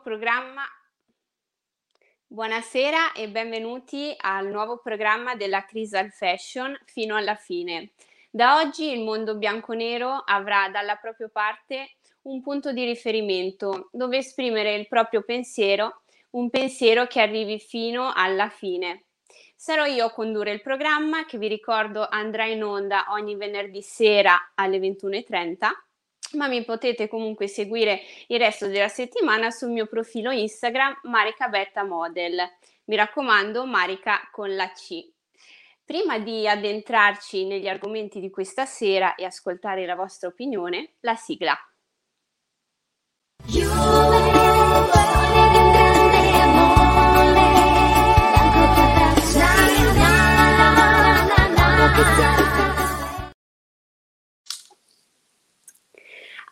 programma. Buonasera e benvenuti al nuovo programma della Crisal Fashion fino alla fine. Da oggi il mondo bianco-nero avrà dalla propria parte un punto di riferimento dove esprimere il proprio pensiero, un pensiero che arrivi fino alla fine. Sarò io a condurre il programma che vi ricordo andrà in onda ogni venerdì sera alle 21.30 ma mi potete comunque seguire il resto della settimana sul mio profilo Instagram Marica Betta Model. Mi raccomando, Marica con la C. Prima di addentrarci negli argomenti di questa sera e ascoltare la vostra opinione, la sigla.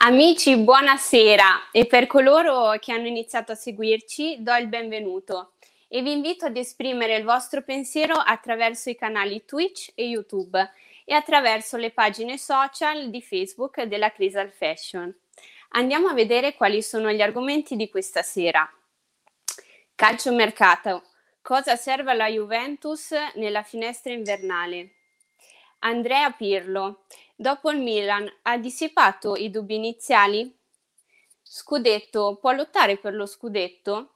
Amici, buonasera e per coloro che hanno iniziato a seguirci do il benvenuto e vi invito ad esprimere il vostro pensiero attraverso i canali Twitch e YouTube e attraverso le pagine social di Facebook della Crisal Fashion. Andiamo a vedere quali sono gli argomenti di questa sera. Calcio mercato. Cosa serve alla Juventus nella finestra invernale? Andrea Pirlo. Dopo il Milan ha dissipato i dubbi iniziali? Scudetto, può lottare per lo scudetto?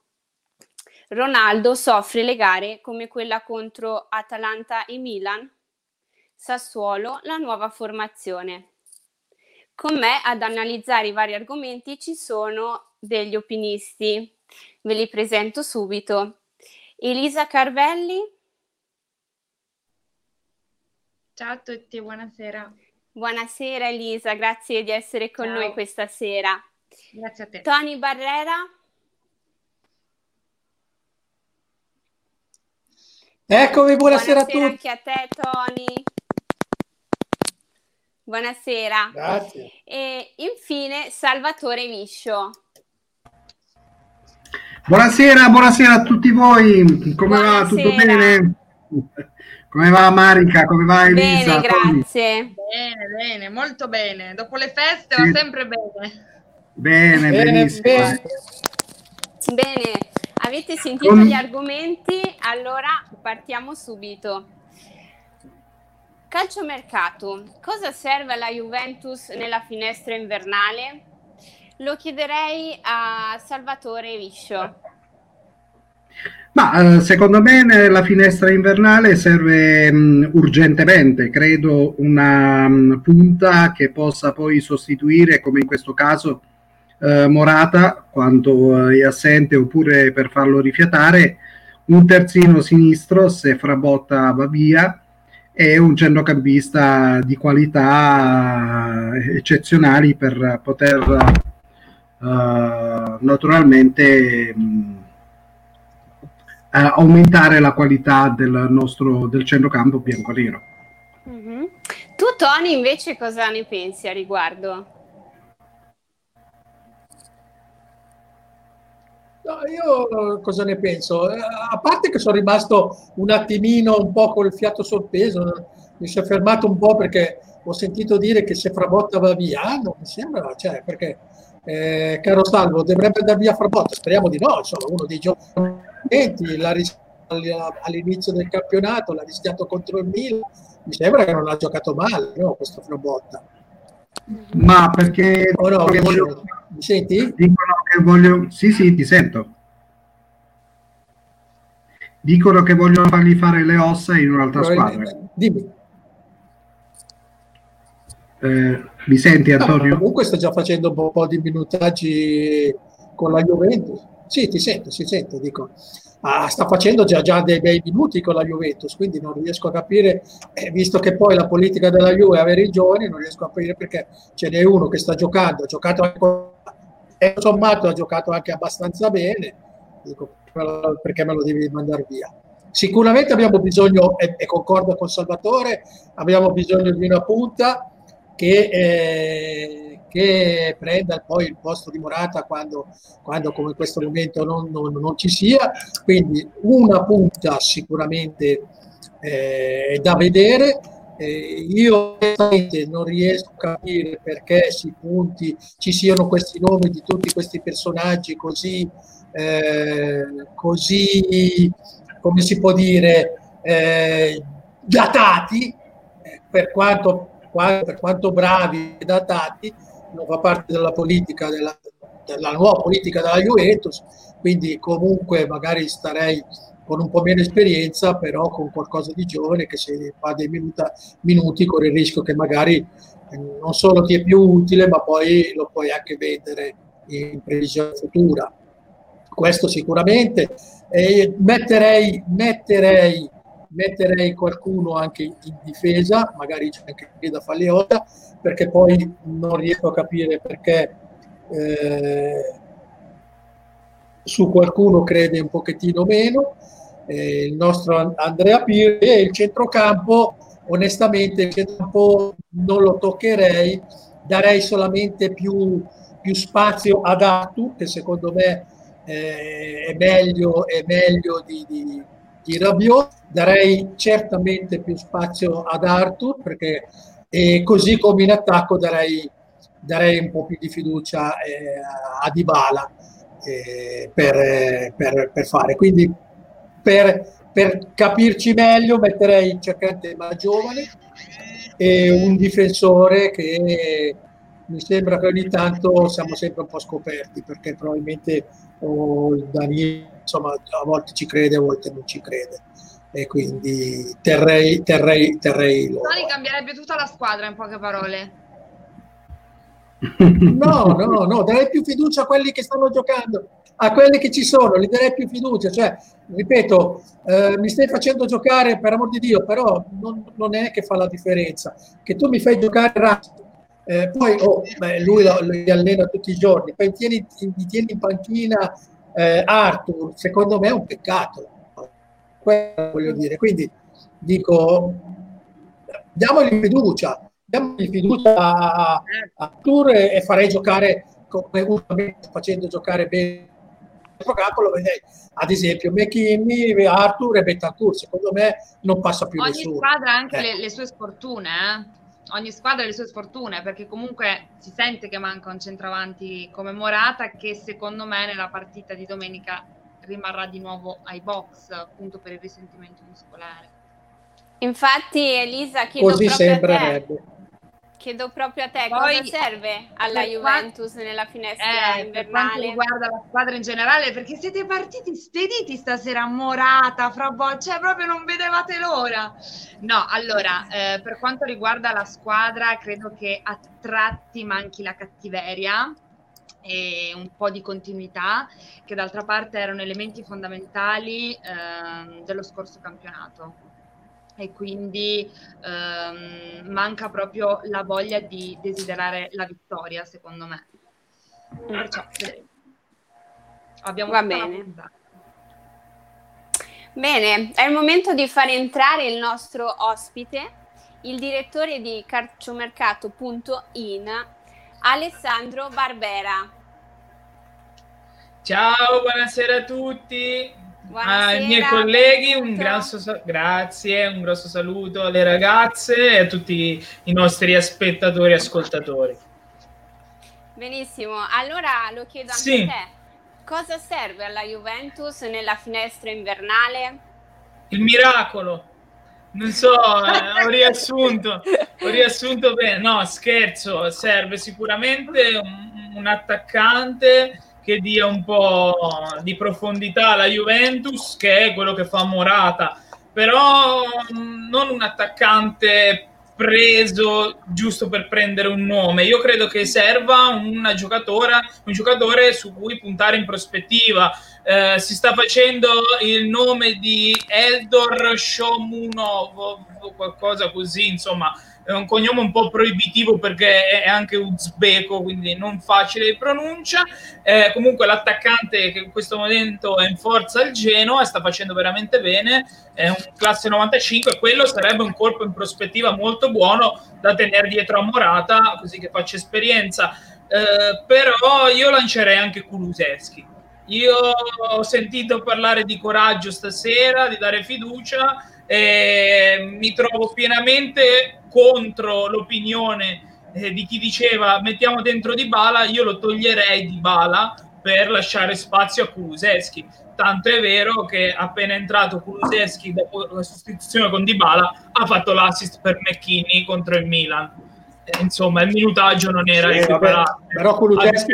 Ronaldo soffre le gare come quella contro Atalanta e Milan? Sassuolo, la nuova formazione. Con me ad analizzare i vari argomenti ci sono degli opinisti. Ve li presento subito. Elisa Carvelli. Ciao a tutti, buonasera. Buonasera Elisa, grazie di essere con Ciao. noi questa sera. Grazie a te. Tony Barrera. Eccomi, buonasera, a tutti. anche a te Tony. Buonasera. Grazie. E infine Salvatore Viscio. Buonasera, buonasera a tutti voi. Come va? Tutto Buonasera. bene? Come va Marica? Come va Bene, Elisa? Tony? grazie. Bene, bene, molto bene. Dopo le feste Sì. va sempre bene. Bene, Bene, benissimo. bene. Bene, avete sentito Com- gli argomenti? Allora partiamo subito. Calciomercato. Cosa serve alla Juventus nella finestra invernale? Lo chiederei a Salvatore Viscio. Ma eh, secondo me nella finestra invernale serve mh, urgentemente, credo, una mh, punta che possa poi sostituire, come in questo caso, eh, Morata quando eh, è assente oppure per farlo rifiatare, un terzino sinistro se Frabotta va via e un centrocampista di qualità eccezionali per poter eh, naturalmente eh, aumentare la qualità del nostro del centrocampo bianco-nero. Mhm. Tu Tony invece cosa ne pensi a riguardo? No, io cosa ne penso? Eh, A parte che sono rimasto un attimino un po' col fiato sorpreso, mi sono fermato un po' perché ho sentito dire che se Frabotta va via, non mi sembra, cioè, perché eh, caro Salvo, dovrebbe andare via Frabotta, speriamo di no, insomma, uno dei giocatori l'ha all'inizio del campionato, l'ha rischiato contro il Milan, mi sembra che non ha giocato male, no, questo Frabotta. Ma perché Oh, no, mi- voglio- mi senti? dicono che voglio sì sì ti sento dicono che vogliono fargli fare le ossa in un'altra squadra Dimmi. Eh, mi senti No, Antonio? comunque sta già facendo un po', di minutaggi con la Juventus. Sì, ti sento, si sente, dico. Ma sta facendo già, già dei bei minuti con la Juventus, quindi non riesco a capire, eh, visto che poi la politica della Juve è avere i giovani, non riesco a capire perché ce n'è uno che sta giocando, ha giocato anche, e sommato ha giocato anche abbastanza bene, dico, perché me lo devi mandare via. Sicuramente abbiamo bisogno, e, e concordo con Salvatore, abbiamo bisogno di una punta che, eh, che prenda poi il posto di Morata quando, quando come in questo momento non, non- non ci sia. Quindi una punta sicuramente eh, da vedere Eh, io non riesco a capire perché si punti, ci siano questi nomi di tutti questi personaggi così, eh, così come si può dire, eh, datati, eh, per quanto, per quanto bravi e datati, non fa parte della politica, della, della nuova politica della Juventus, quindi comunque magari starei con un po' meno esperienza, però con qualcosa di giovane che se fa dei minuta, minuti corre il rischio che magari eh, non solo ti è più utile, ma poi lo puoi anche vendere in previsione futura. Questo sicuramente. E metterei, metterei, metterei qualcuno anche in difesa, magari c'è anche da Falleota, perché poi non riesco a capire perché eh, su qualcuno crede un pochettino meno, eh, il nostro Andrea Pirri e il centrocampo, onestamente il centrocampo non lo toccherei, darei solamente più, più spazio ad Artu, che secondo me eh, è meglio, è meglio di, di, di Rabiot, darei certamente più spazio ad Artur, perché e così come in attacco darei, darei un po' più di fiducia eh, a Dybala eh, per, per, per, fare. Quindi per, per capirci meglio metterei il cercante ma giovane e un difensore che mi sembra che ogni tanto siamo sempre un po' scoperti perché probabilmente oh, Daniele insomma a volte ci crede a volte non ci crede e quindi terrei terrei terrei loro. Tony cambierebbe tutta la squadra in poche parole No, no, no, darei più fiducia a quelli che stanno giocando, a quelli che ci sono, gli darei più fiducia. Cioè, ripeto, eh, mi stai facendo giocare per amor di Dio, però non, non è che fa la differenza. Che tu mi fai giocare Rust, eh, poi oh, beh, lui lo, lo allena tutti i giorni, poi tieni, ti tieni in panchina eh, Arthur, secondo me è un peccato. Quello voglio dire. Quindi dico, diamogli fiducia diamogli fiducia a, a Tour e, farei giocare come uno facendo giocare bene il giocato lo vedrei ad esempio McKinney, Arthur e Betancourt secondo me non passa più ogni nessuno squadra ha anche eh. le, le, sue sfortune eh? Ogni squadra ha le sue sfortune perché comunque si sente che manca un centravanti come Morata che secondo me nella partita di domenica rimarrà di nuovo ai box appunto per il risentimento muscolare. Infatti Elisa chiedo così proprio sembrerebbe Chiedo proprio a te, Poi, cosa serve alla Juventus qua... nella finestra eh, invernale? Per riguarda la squadra in generale, perché siete partiti spediti stasera, Morata, Fra Bo, cioè proprio non vedevate l'ora. No, allora, eh, per quanto riguarda la squadra, credo che a tratti manchi la cattiveria e un po' di continuità, che d'altra parte erano elementi fondamentali eh, dello scorso campionato e quindi ehm, manca proprio la voglia di desiderare la vittoria, secondo me. Perciò abbiamo Va bene. Bene, è il momento di fare entrare il nostro ospite, il direttore di calciomercato.in, Alessandro Barbera. Ciao, buonasera a tutti. Buonasera, ai miei colleghi un grosso, grazie, un grosso saluto alle ragazze e a tutti i nostri spettatori e ascoltatori. Benissimo, allora lo chiedo anche sì. a te. Cosa serve alla Juventus nella finestra invernale? Il miracolo. Non so, eh, ho riassunto, ho riassunto bene. No, scherzo, serve sicuramente un, un attaccante che dia un po' di profondità alla Juventus, che è quello che fa Morata, però mm, non un attaccante preso giusto per prendere un nome. Io credo che serva una giocatore, un giocatore su cui puntare in prospettiva. Eh, si sta facendo il nome di Eldor Shomunov o qualcosa così, insomma, è un cognome un po' proibitivo perché è anche uzbeko, quindi non facile di pronuncia. Eh, comunque l'attaccante che in questo momento è in forza al Genoa sta facendo veramente bene, è un classe 95 quello sarebbe un colpo in prospettiva molto buono da tenere dietro a Morata, così che faccia esperienza. Eh, però io lancerei anche Kulusevski. Io ho sentito parlare di coraggio stasera, di dare fiducia eh, mi trovo pienamente contro l'opinione eh, di chi diceva mettiamo dentro Di Bala, io lo toglierei Di Bala per lasciare spazio a Kuluseschi. Tanto è vero che appena entrato Kuluseschi dopo la sostituzione con Di Bala ha fatto l'assist per McKinney contro il Milan. Eh, insomma, il minutaggio non era sì, equiparato. Però Kuluseschi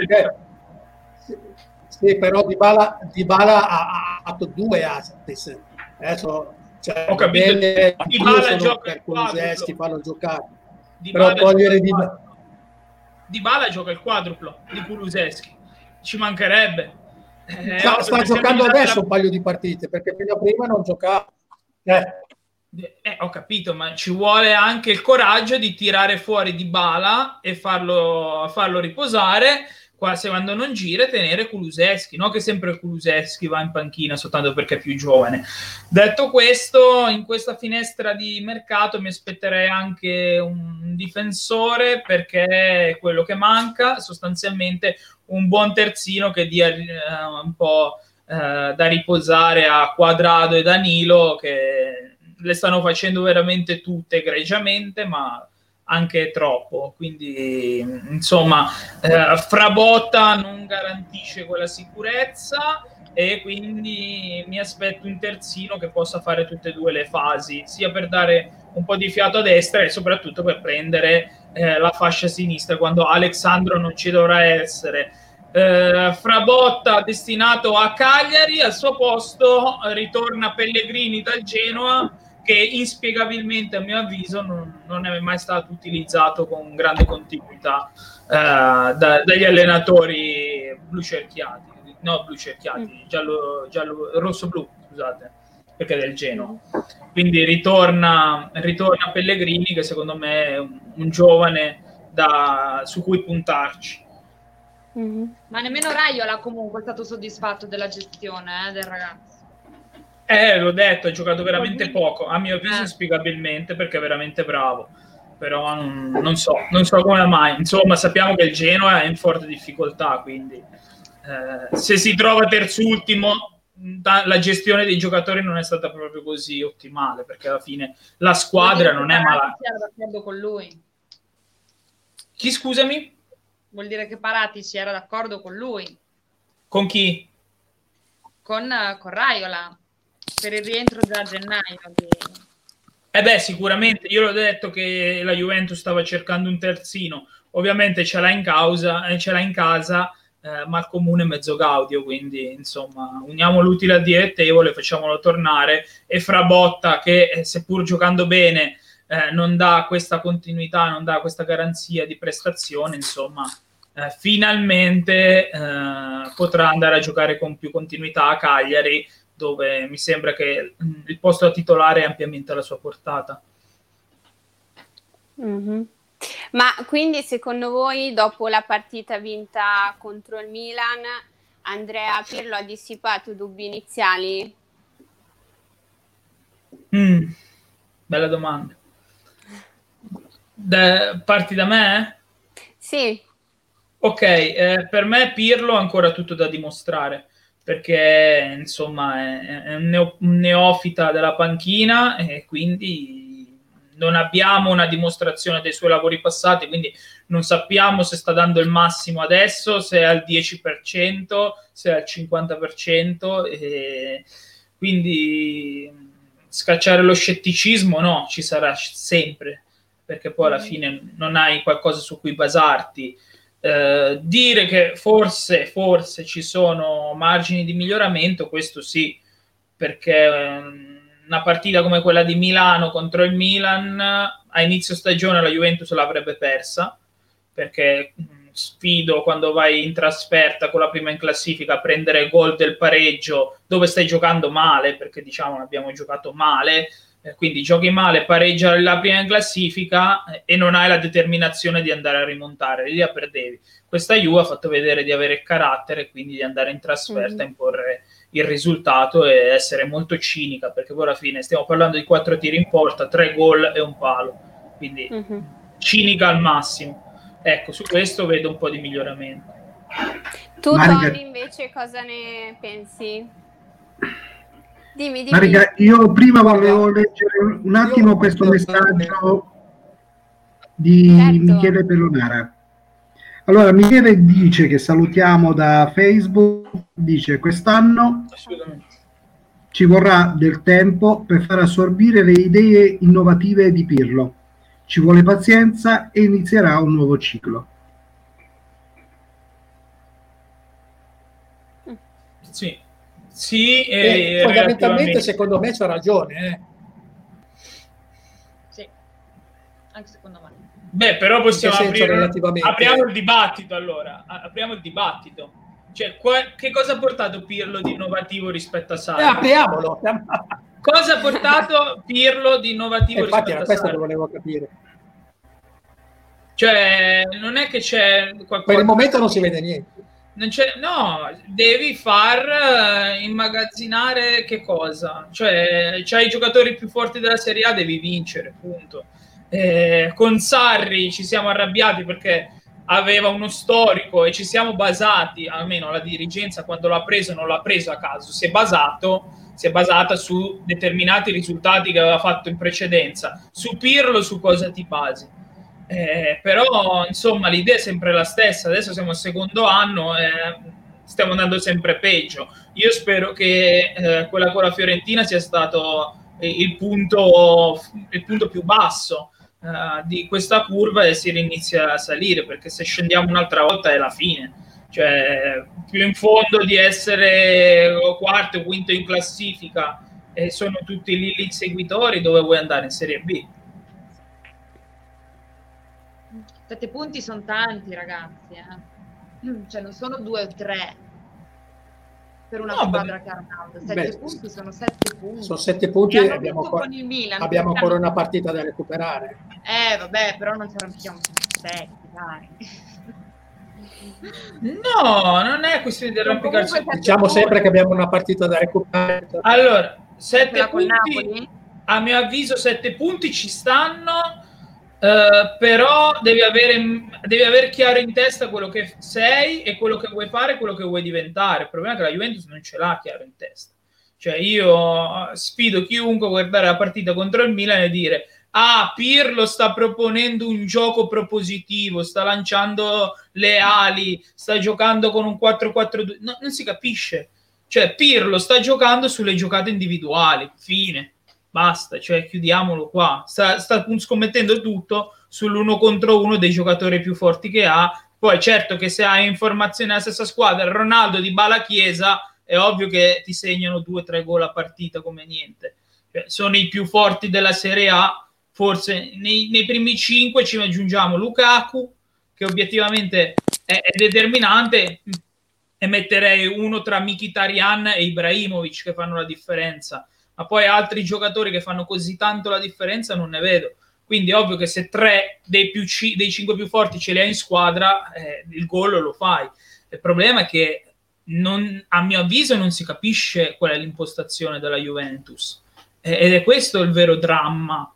sì, però Di Bala, Di Bala ha, fatto due assist. Adesso cioè, ho capito. Delle, Di Bala gioca per Kuluseschi, farlo giocare. Di però togliere Di Bala. Di Bala gioca il quadruplo di Kuluseschi. Ci mancherebbe. Eh, sta, sta giocando adesso la... un paio di partite perché fino a prima non giocava. Eh. Eh, ho capito, ma ci vuole anche il coraggio di tirare fuori di bala e farlo, farlo riposare quasi quando non gira tenere Kuluseschi, no che sempre Kuluseschi va in panchina soltanto perché è più giovane. Detto questo, in questa finestra di mercato mi aspetterei anche un difensore perché è quello che manca, sostanzialmente un buon terzino che dia eh, un po' eh, da riposare a Quadrado e Danilo che le stanno facendo veramente tutte egregiamente, ma anche troppo. Quindi, insomma, eh, Frabotta non garantisce quella sicurezza e quindi mi aspetto un terzino che possa fare tutte e due le fasi, sia per dare un po' di fiato a destra e soprattutto per prendere eh, la fascia sinistra quando Alexandro non ci dovrà essere. Eh, Frabotta destinato a Cagliari, al suo posto ritorna Pellegrini dal Genoa che inspiegabilmente a mio avviso non, non, è mai stato utilizzato con grande continuità eh, da, dagli allenatori blu cerchiati, no blu cerchiati, mm. giallo, giallo, rosso-blu, scusate, perché è del Genoa. Quindi ritorna, ritorna Pellegrini che secondo me è un, un giovane da, su cui puntarci. Mm-hmm. Ma nemmeno Raiola comunque è stato soddisfatto della gestione eh, del ragazzo. Eh, l'ho detto, ha giocato veramente poco, a mio avviso eh. inspiegabilmente perché è veramente bravo. Però non, non, so, non so come mai. Insomma, sappiamo che il Genoa è in forte difficoltà, quindi eh, se si trova terzultimo la gestione dei giocatori non è stata proprio così ottimale perché alla fine la squadra non è malata. Era d'accordo con lui. Chi scusami? Vuol dire che Paratici era d'accordo con lui. Con chi? Con, con Raiola per il rientro da gennaio. Eh beh, sicuramente. Io l'ho detto che la Juventus stava cercando un terzino. Ovviamente ce l'ha in, causa, eh, ce l'ha in casa, eh, ma il comune mezzo gaudio, quindi insomma uniamo l'utile al direttevole, facciamolo tornare e Frabotta che eh, seppur giocando bene eh, non dà questa continuità, non dà questa garanzia di prestazione, insomma eh, finalmente eh, potrà andare a giocare con più continuità a Cagliari dove mi sembra che il posto da titolare è ampiamente alla sua portata. Mm-hmm. Ma quindi secondo voi dopo la partita vinta contro il Milan Andrea Pirlo ha dissipato dubbi iniziali? Mm, bella domanda. De, parti da me? Sì. Ok, eh, per me Pirlo ha ancora tutto da dimostrare perché insomma è, è un, neo, un neofita della panchina e quindi non abbiamo una dimostrazione dei suoi lavori passati, quindi non sappiamo se sta dando il massimo adesso, se è al 10%, se è al 50%, e quindi scacciare lo scetticismo no, ci sarà sempre, perché poi alla mm. fine non hai qualcosa su cui basarti eh, dire che forse, forse ci sono margini di miglioramento, questo sì, perché eh, una partita come quella di Milano contro il Milan a inizio stagione la Juventus l'avrebbe persa, perché mm, sfido quando vai in trasferta con la prima in classifica a prendere gol del pareggio dove stai giocando male, perché diciamo abbiamo giocato male, quindi giochi male, pareggia la prima in classifica eh, e non hai la determinazione di andare a rimontare, lì la perdevi. Questa Juve ha fatto vedere di avere carattere, quindi di andare in trasferta, mm. imporre il risultato e essere molto cinica, perché poi alla fine stiamo parlando di quattro tiri in porta, tre gol e un palo, quindi mm-hmm. cinica al massimo. Ecco, su questo vedo un po' di miglioramento. Tu, Tony, invece, cosa ne pensi? Dimmi, dimmi. Marica, io prima volevo leggere un attimo questo messaggio di certo. Michele Pellonara. Allora, Michele dice che salutiamo da Facebook, dice quest'anno ci vorrà del tempo per far assorbire le idee innovative di Pirlo. Ci vuole pazienza e inizierà un nuovo ciclo. Sì, sì e fondamentalmente secondo me c'ha ragione. Eh. Sì, anche secondo me. Beh, però possiamo aprire, apriamo il dibattito allora, apriamo il dibattito. Cioè, qua, che cosa ha portato Pirlo di innovativo rispetto a Sarri? Eh, apriamolo. Cosa ha portato Pirlo di innovativo eh, infatti, rispetto a Sarri? Infatti, questo che volevo capire. Cioè, non è che c'è qualcosa... Per il momento non si vede niente. No, devi far uh, immagazzinare che cosa? Cioè, c'hai i giocatori più forti della Serie A, devi vincere, punto. Eh, con Sarri ci siamo arrabbiati perché aveva uno storico e ci siamo basati, almeno la dirigenza quando l'ha preso non l'ha preso a caso, si è basato si è basata su determinati risultati che aveva fatto in precedenza. Su Pirlo su cosa ti basi? Eh, però insomma l'idea è sempre la stessa, adesso siamo al secondo anno e stiamo andando sempre peggio. Io spero che eh, quella con la Fiorentina sia stato il punto, il punto più basso uh, di questa curva e si inizia a salire, perché se scendiamo un'altra volta è la fine. Cioè, più in fondo di essere quarto o quinto in classifica e sono tutti lì lì seguitori, dove vuoi andare in Serie B? Sette punti sono tanti, ragazzi. Eh? Cioè, non sono due o tre per una no, squadra beh, che Arnaldo. Sette beh, punti sono sette punti. Sono sette punti e abbiamo, ancora, Milan, abbiamo ancora una partita da recuperare. Eh, vabbè, però non ci arrampichiamo su sette, dai. No, non è questione di arrampicarsi. Diciamo punti. sempre che abbiamo una partita da recuperare. Allora, sette punti, a mio avviso, sette punti ci stanno Uh, però devi avere, devi avere, chiaro in testa quello che sei e quello che vuoi fare, quello che vuoi diventare. Il problema è che la Juventus non ce l'ha chiaro in testa. Cioè, io sfido chiunque a guardare la partita contro il Milan e dire: Ah, Pirlo sta proponendo un gioco propositivo, sta lanciando le ali, sta giocando con un 4-4-2. No, non si capisce. Cioè, Pirlo sta giocando sulle giocate individuali. Fine basta, cioè chiudiamolo qua. Sta, sta scommettendo tutto sull'uno contro uno dei giocatori più forti che ha. Poi certo che se hai informazioni nella stessa squadra, Ronaldo di Bala Chiesa, è ovvio che ti segnano due o tre gol a partita come niente. Cioè, sono i più forti della Serie A, forse nei, nei primi cinque ci aggiungiamo Lukaku, che obiettivamente è, è determinante, e metterei uno tra Mkhitaryan e Ibrahimovic che fanno la differenza ma poi altri giocatori che fanno così tanto la differenza non ne vedo. Quindi è ovvio che se tre dei, più c- dei cinque più forti ce li hai in squadra, eh, il gol lo fai. Il problema è che non, a mio avviso non si capisce qual è l'impostazione della Juventus. Eh, ed è questo il vero dramma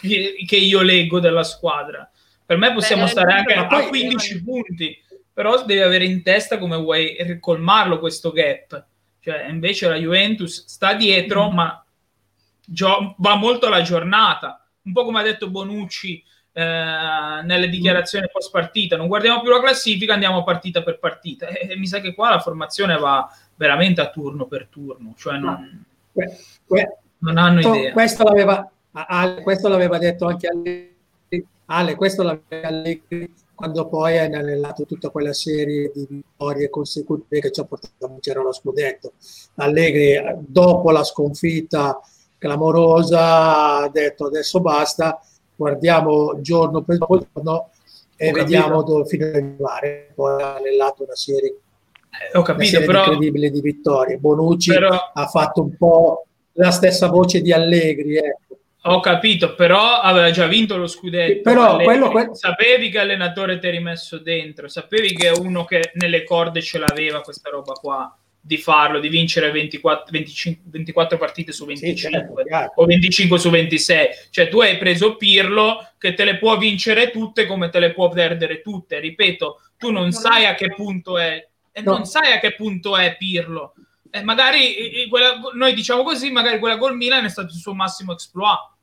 che, che, io leggo della squadra. Per me possiamo Beh, stare anche a 15 punti, però devi avere in testa come vuoi colmarlo questo gap cioè, invece la Juventus sta dietro, mm. ma gio- va molto alla giornata. Un po' come ha detto Bonucci eh, nelle dichiarazioni mm. post partita. Non guardiamo più la classifica, andiamo partita per partita. E, e, mi sa che qua la formazione va veramente a turno per turno. Cioè non, que- que- non hanno idea. Questo l'aveva, Ale, questo l'aveva detto anche Allegri. Ale, questo l'aveva Allegri quando poi è anellato tutta quella serie di vittorie consecutive che ci ha portato a vincere lo scudetto. Allegri, dopo la sconfitta clamorosa, ha detto adesso basta, guardiamo giorno per giorno e Ho vediamo capito. dove fino ad arrivare. Poi ha anellato una serie, eh, Ho capito, una serie però... incredibile di vittorie. Bonucci però... ha fatto un po' la stessa voce di Allegri. Ecco ho capito, però aveva già vinto lo scudetto. Però quello, que- sapevi che allenatore ti eri messo dentro, sapevi che uno che nelle corde ce l'aveva questa roba qua di farlo, di vincere 24, 25, 24 partite su 25 sì, certo, o 25 su 26. Cioè tu hai preso Pirlo che te le può vincere tutte come te le può perdere tutte. Ripeto, tu non sai a che punto è e no. non sai a che punto è Pirlo. eh, magari quella, noi diciamo così, magari quella col Milan è stato il suo massimo exploit.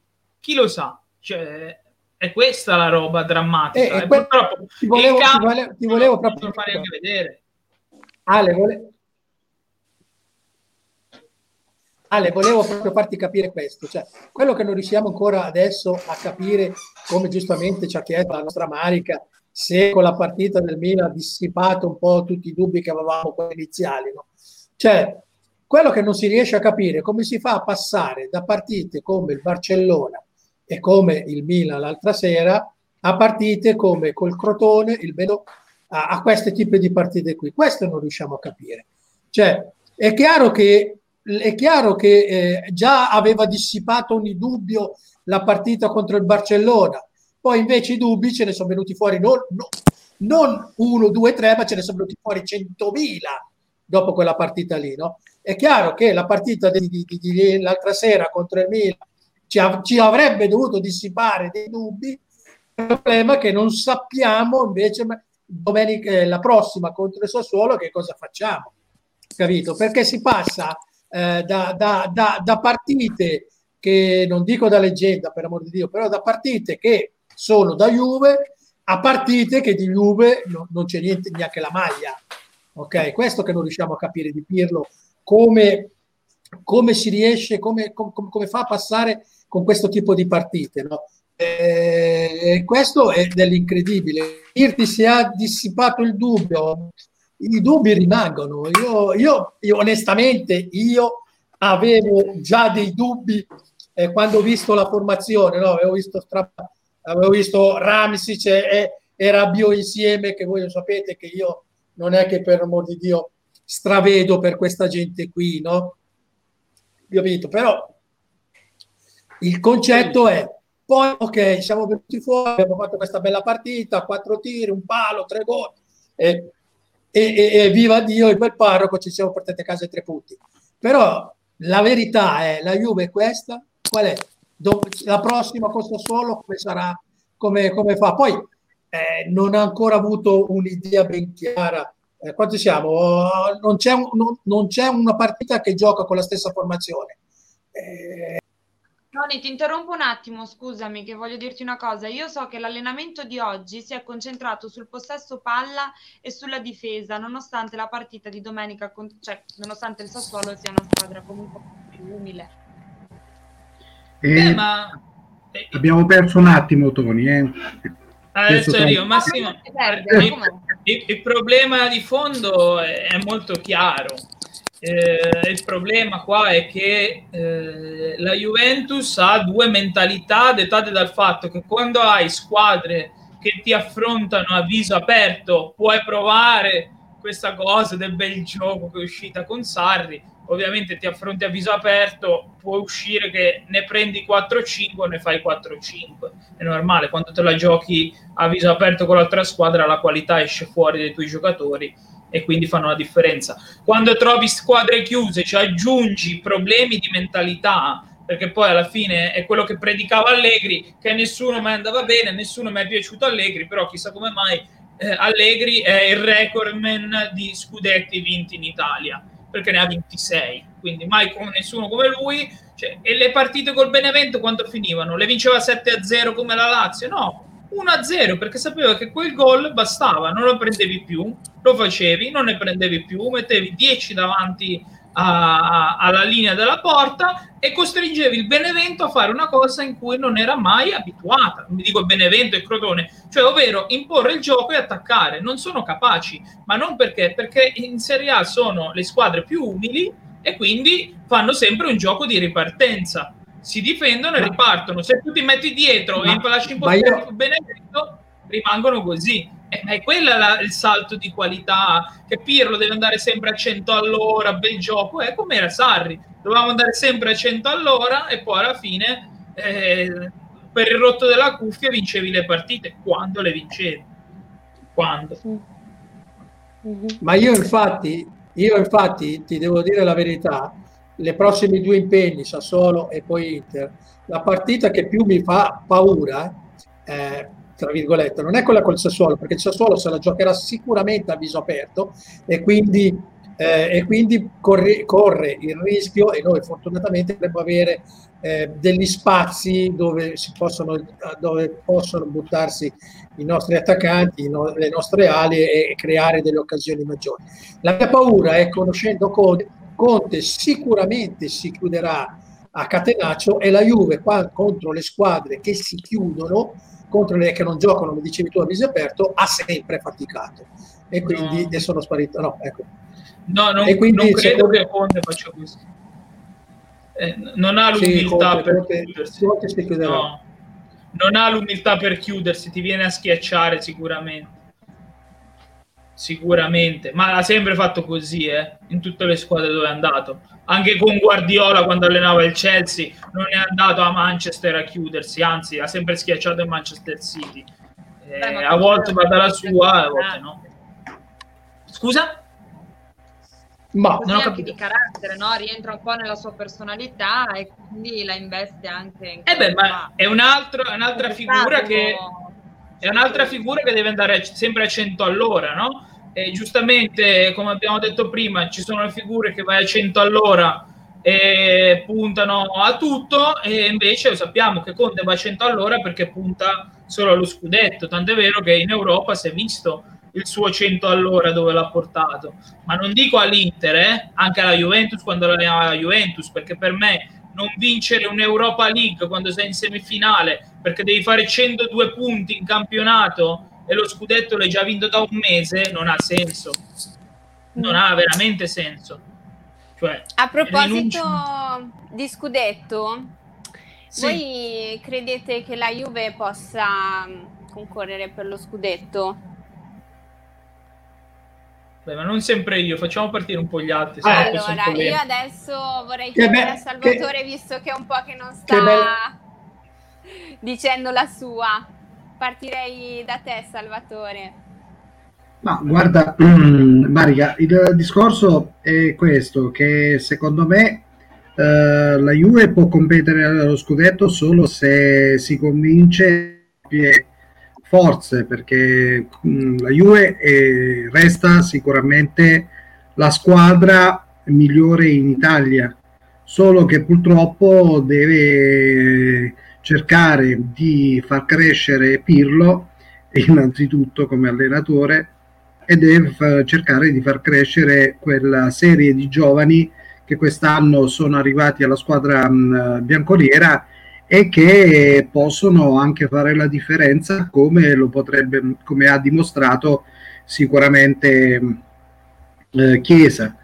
Chi lo sa? Cioè, è questa la roba drammatica. Eh, e purtroppo ti volevo, ti volevo, ti volevo proprio fare anche vedere. Ale, vole... Ale, volevo proprio farti capire questo, cioè quello che non riusciamo ancora adesso a capire, come giustamente ci ha chiesto la nostra Marica, se con la partita del Milan ha dissipato un po' tutti i dubbi che avevamo quelli iniziali, no? Cioè, quello che non si riesce a capire è come si fa a passare da partite come il Barcellona e come il Milan l'altra sera a partite come col Crotone, il Beno, a, a questi tipi di partite qui. Questo non riusciamo a capire. Cioè, è chiaro che, è chiaro che eh, già aveva dissipato ogni dubbio la partita contro il Barcellona, poi invece i dubbi ce ne sono venuti fuori non, non, non uno, due, tre, ma ce ne sono venuti fuori centomila dopo quella partita lì. No? È chiaro che la partita di, di, di, di l'altra sera contro il Milan ci, av- ci, avrebbe dovuto dissipare dei dubbi. Il problema è che non sappiamo invece domenica, eh, la prossima contro il Sassuolo che cosa facciamo. Capito? Perché si passa eh, da, da, da, da partite che non dico da leggenda per amor di Dio, però da partite che sono da Juve a partite che di Juve no, non c'è niente, neanche la maglia. Ok, questo che non riusciamo a capire di Pirlo, come, come si riesce, come, come, come, fa a passare con questo tipo di partite. No? E questo è dell'incredibile. Dirti se ha dissipato il dubbio, i dubbi rimangono. Io, io, io onestamente, io avevo già dei dubbi eh, quando ho visto la formazione, no? avevo visto, Stra- avevo visto Ramsic e, e Rabiot insieme, che voi lo sapete che io non è che per amor di Dio stravedo per questa gente qui, no? Capito? Però il concetto è poi ok, siamo venuti fuori, abbiamo fatto questa bella partita, quattro tiri, un palo, tre gol e, e, e, viva Dio, il bel parroco, ci siamo portati a casa i tre punti. Però la verità è, la Juve è questa, qual è? la prossima con Sassuolo come sarà, come, come fa? Poi eh, non ha ancora avuto un'idea ben chiara. Eh, quanti siamo? Non, c'è un, non, non, c'è una partita che gioca con la stessa formazione. Eh, Tony, ti interrompo un attimo, scusami, che voglio dirti una cosa. Io so che l'allenamento di oggi si è concentrato sul possesso palla e sulla difesa, nonostante la partita di domenica, con... cioè nonostante il Sassuolo sia una squadra comunque più umile. Beh, ma... Abbiamo perso un attimo, Tony. Eh. Adesso arrivo, Massimo. Il, il, il, problema di fondo è molto chiaro. Eh, il problema qua è che eh, la Juventus ha due mentalità dettate dal fatto che quando hai squadre che ti affrontano a viso aperto puoi provare questa cosa del bel gioco che è uscita con Sarri ovviamente ti affronti a viso aperto, può uscire che ne prendi 4-5 o ne fai 4-5. È normale, quando te la giochi a viso aperto con l'altra squadra, la qualità esce fuori dai tuoi giocatori e quindi fanno la differenza. Quando trovi squadre chiuse, ci cioè aggiungi problemi di mentalità, perché poi alla fine è quello che predicava Allegri, che nessuno mai andava bene, nessuno mi è piaciuto Allegri, però chissà come mai eh, Allegri è il recordman di scudetti vinti in Italia perché ne ha 26, quindi mai come nessuno come lui. Cioè, e le partite col Benevento quanto finivano? Le vinceva 7-0 come la Lazio? No, 1-0 perché sapeva che quel gol bastava, non lo prendevi più, lo facevi, non ne prendevi più, mettevi 10 davanti a, alla linea della porta e costringevi il Benevento a fare una cosa in cui non era mai abituata. Mi dico Benevento e Crotone, cioè ovvero imporre il gioco e attaccare. Non sono capaci, ma non perché? Perché in Serie A sono le squadre più umili e quindi fanno sempre un gioco di ripartenza. Si difendono e ripartono. Se tu ti metti dietro ma, e lasci impostare io... il Benevento, rimangono così. Eh, è quello il salto di qualità che Pirlo deve andare sempre a 100 all'ora, bel gioco, è come era Sarri, dovevamo andare sempre a 100 all'ora e poi alla fine eh, per il rotto della cuffia vincevi le partite, quando le vincevi? Quando? Ma io infatti, io infatti ti devo dire la verità, le prossime due impegni, Sassuolo e poi Inter, la partita che più mi fa paura eh, tra virgolette, non è quella col Sassuolo, perché il Sassuolo se la giocherà sicuramente a viso aperto e quindi eh, e quindi corre, corre, il rischio e noi fortunatamente dovremmo avere eh, degli spazi dove, possono, dove possono buttarsi i nostri attaccanti, no, le nostre ali e, e creare delle occasioni maggiori. La mia paura è conoscendo Conte, Conte sicuramente si chiuderà a Catenaccio e la Juve qua, contro le squadre che si chiudono, contro le che non giocano, come dicevi tu a viso aperto, ha sempre faticato e quindi no. ne sono sparito. No, ecco. no non, e quindi, non credo che Conte faccia così. Eh, non ha l'umiltà sì, per Conte, chiudersi. Conte no. Non ha l'umiltà per chiudersi, ti viene a schiacciare sicuramente. Sicuramente, ma ha sempre fatto così eh, in tutte le squadre dove è andato. Anche con Guardiola quando allenava il Chelsea non è andato a Manchester a chiudersi, anzi ha sempre schiacciato in Manchester City. Eh, Beh, a volte va dalla sua, a volte no. Scusa? Ma non ho anche di carattere, no? rientra un po' nella sua personalità e quindi la investe anche in eh beh, ma è, un altro, è un'altra figura che è un'altra figura che deve andare sempre a 100 all'ora, no? E giustamente, come abbiamo detto prima, ci sono le figure che vai a 100 all'ora e puntano a tutto e invece sappiamo che Conte va a 100 all'ora perché punta solo allo scudetto, tant'è vero che in Europa si è visto il suo 100 all'ora dove l'ha portato, ma non dico all'Inter, eh? anche alla Juventus quando allenava la Juventus, perché per me non vincere un'Europa League quando sei in semifinale, perché devi fare 102 punti in campionato e lo scudetto l'hai già vinto da un mese, non ha senso. Non ha veramente senso. Cioè, A proposito rinuncio... di scudetto, sì. voi credete che la Juve possa concorrere per lo scudetto? Beh, ma non sempre io, facciamo partire un po' gli altri. Allora, io adesso vorrei chiedere a Salvatore, che... visto che è un po' che non sta dicendo la sua. Partirei da te, Salvatore. Ma guarda, Marica, il discorso è questo, che secondo me eh, la Juve può competere allo scudetto solo se si convince che forze perché mh, la Juve è, resta sicuramente la squadra migliore in Italia, solo che purtroppo deve cercare di far crescere Pirlo innanzitutto come allenatore e deve fa- cercare di far crescere quella serie di giovani che quest'anno sono arrivati alla squadra mh, biancoliera e che possono anche fare la differenza come lo potrebbe come ha dimostrato sicuramente eh, Chiesa.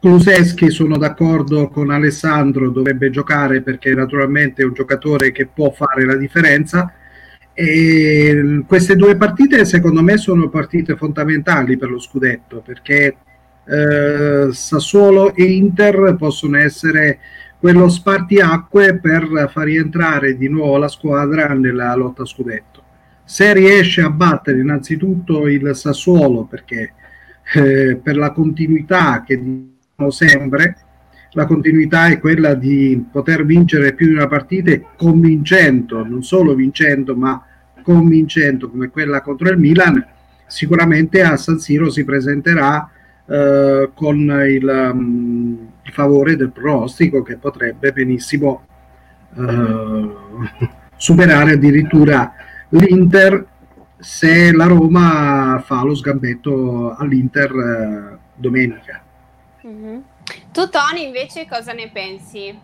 Kuluseschi sono d'accordo con Alessandro dovrebbe giocare perché naturalmente è un giocatore che può fare la differenza. E queste due partite secondo me sono partite fondamentali per lo scudetto perché eh, Sassuolo e Inter possono essere quello spartiacque per far rientrare di nuovo la squadra nella lotta scudetto. Se riesce a battere innanzitutto il Sassuolo, perché eh, per la continuità che diciamo sempre, la continuità è quella di poter vincere più di una partita convincendo, non solo vincendo, ma convincendo come quella contro il Milan, sicuramente a San Siro si presenterà eh, con il, um, il, favore del pronostico che potrebbe benissimo eh, superare addirittura l'Inter se la Roma fa lo sgambetto all'Inter eh, domenica. Mm-hmm. Tu Tony invece cosa ne pensi?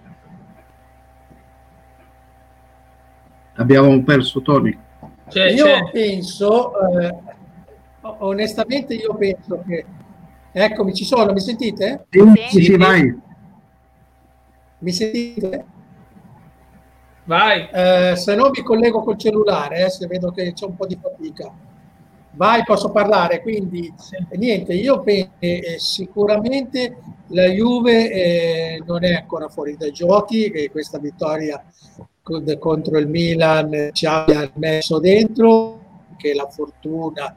Abbiamo perso Tony. C'è, io c'è. penso, eh, onestamente io penso che Eccomi, ci sono, mi sentite? Sì, sì, vai. Mi sentite? Vai. Eh, se no mi collego col cellulare, eh, se vedo che c'è un po' di fatica. Vai, posso parlare. Quindi, sì. niente, io penso che eh, sicuramente la Juve eh, non è ancora fuori dai giochi, che questa vittoria contro il Milan ci abbia messo dentro, che la fortuna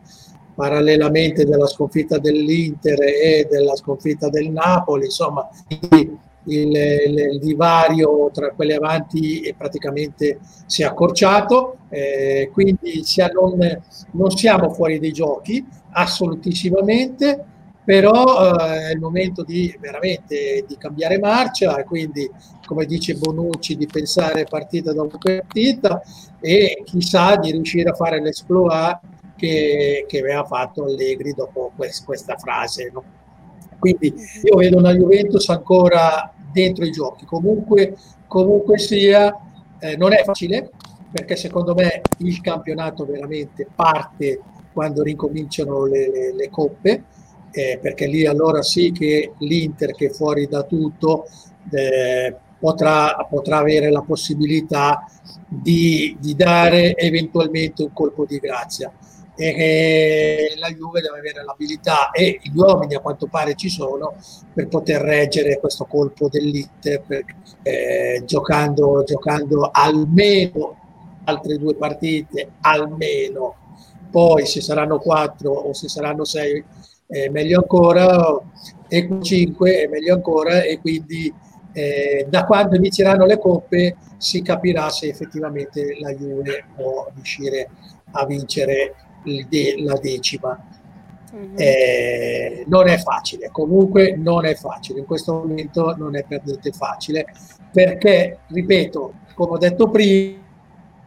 parallelamente della sconfitta dell'Inter e della sconfitta del Napoli, insomma il, il, il divario tra quelli avanti praticamente si è accorciato, eh, quindi non, non, siamo fuori dai giochi assolutissimamente, però eh, è il momento di veramente di cambiare marcia e quindi come dice Bonucci di pensare partita dopo partita e chissà di riuscire a fare l'esploit che, che aveva fatto Allegri dopo quest, questa frase no? quindi io vedo una Juventus ancora dentro i giochi comunque, comunque sia eh, non è facile perché secondo me il campionato veramente parte quando ricominciano le, le, le coppe eh, perché lì allora sì che l'Inter che è fuori da tutto eh, potrà, potrà, avere la possibilità di, di, dare eventualmente un colpo di grazia e la Juve deve avere l'abilità e gli uomini a quanto pare ci sono per poter reggere questo colpo dell'Inter eh, giocando, giocando almeno altre due partite almeno. Poi se saranno quattro o se saranno sei eh, meglio ancora, e 5 è meglio ancora e quindi eh, da quando inizieranno le coppe si capirà se effettivamente la Juve può riuscire a vincere de- la decima. Mm-hmm. Eh, non è facile, comunque non è facile, in questo momento non è per niente facile perché, ripeto, come ho detto prima,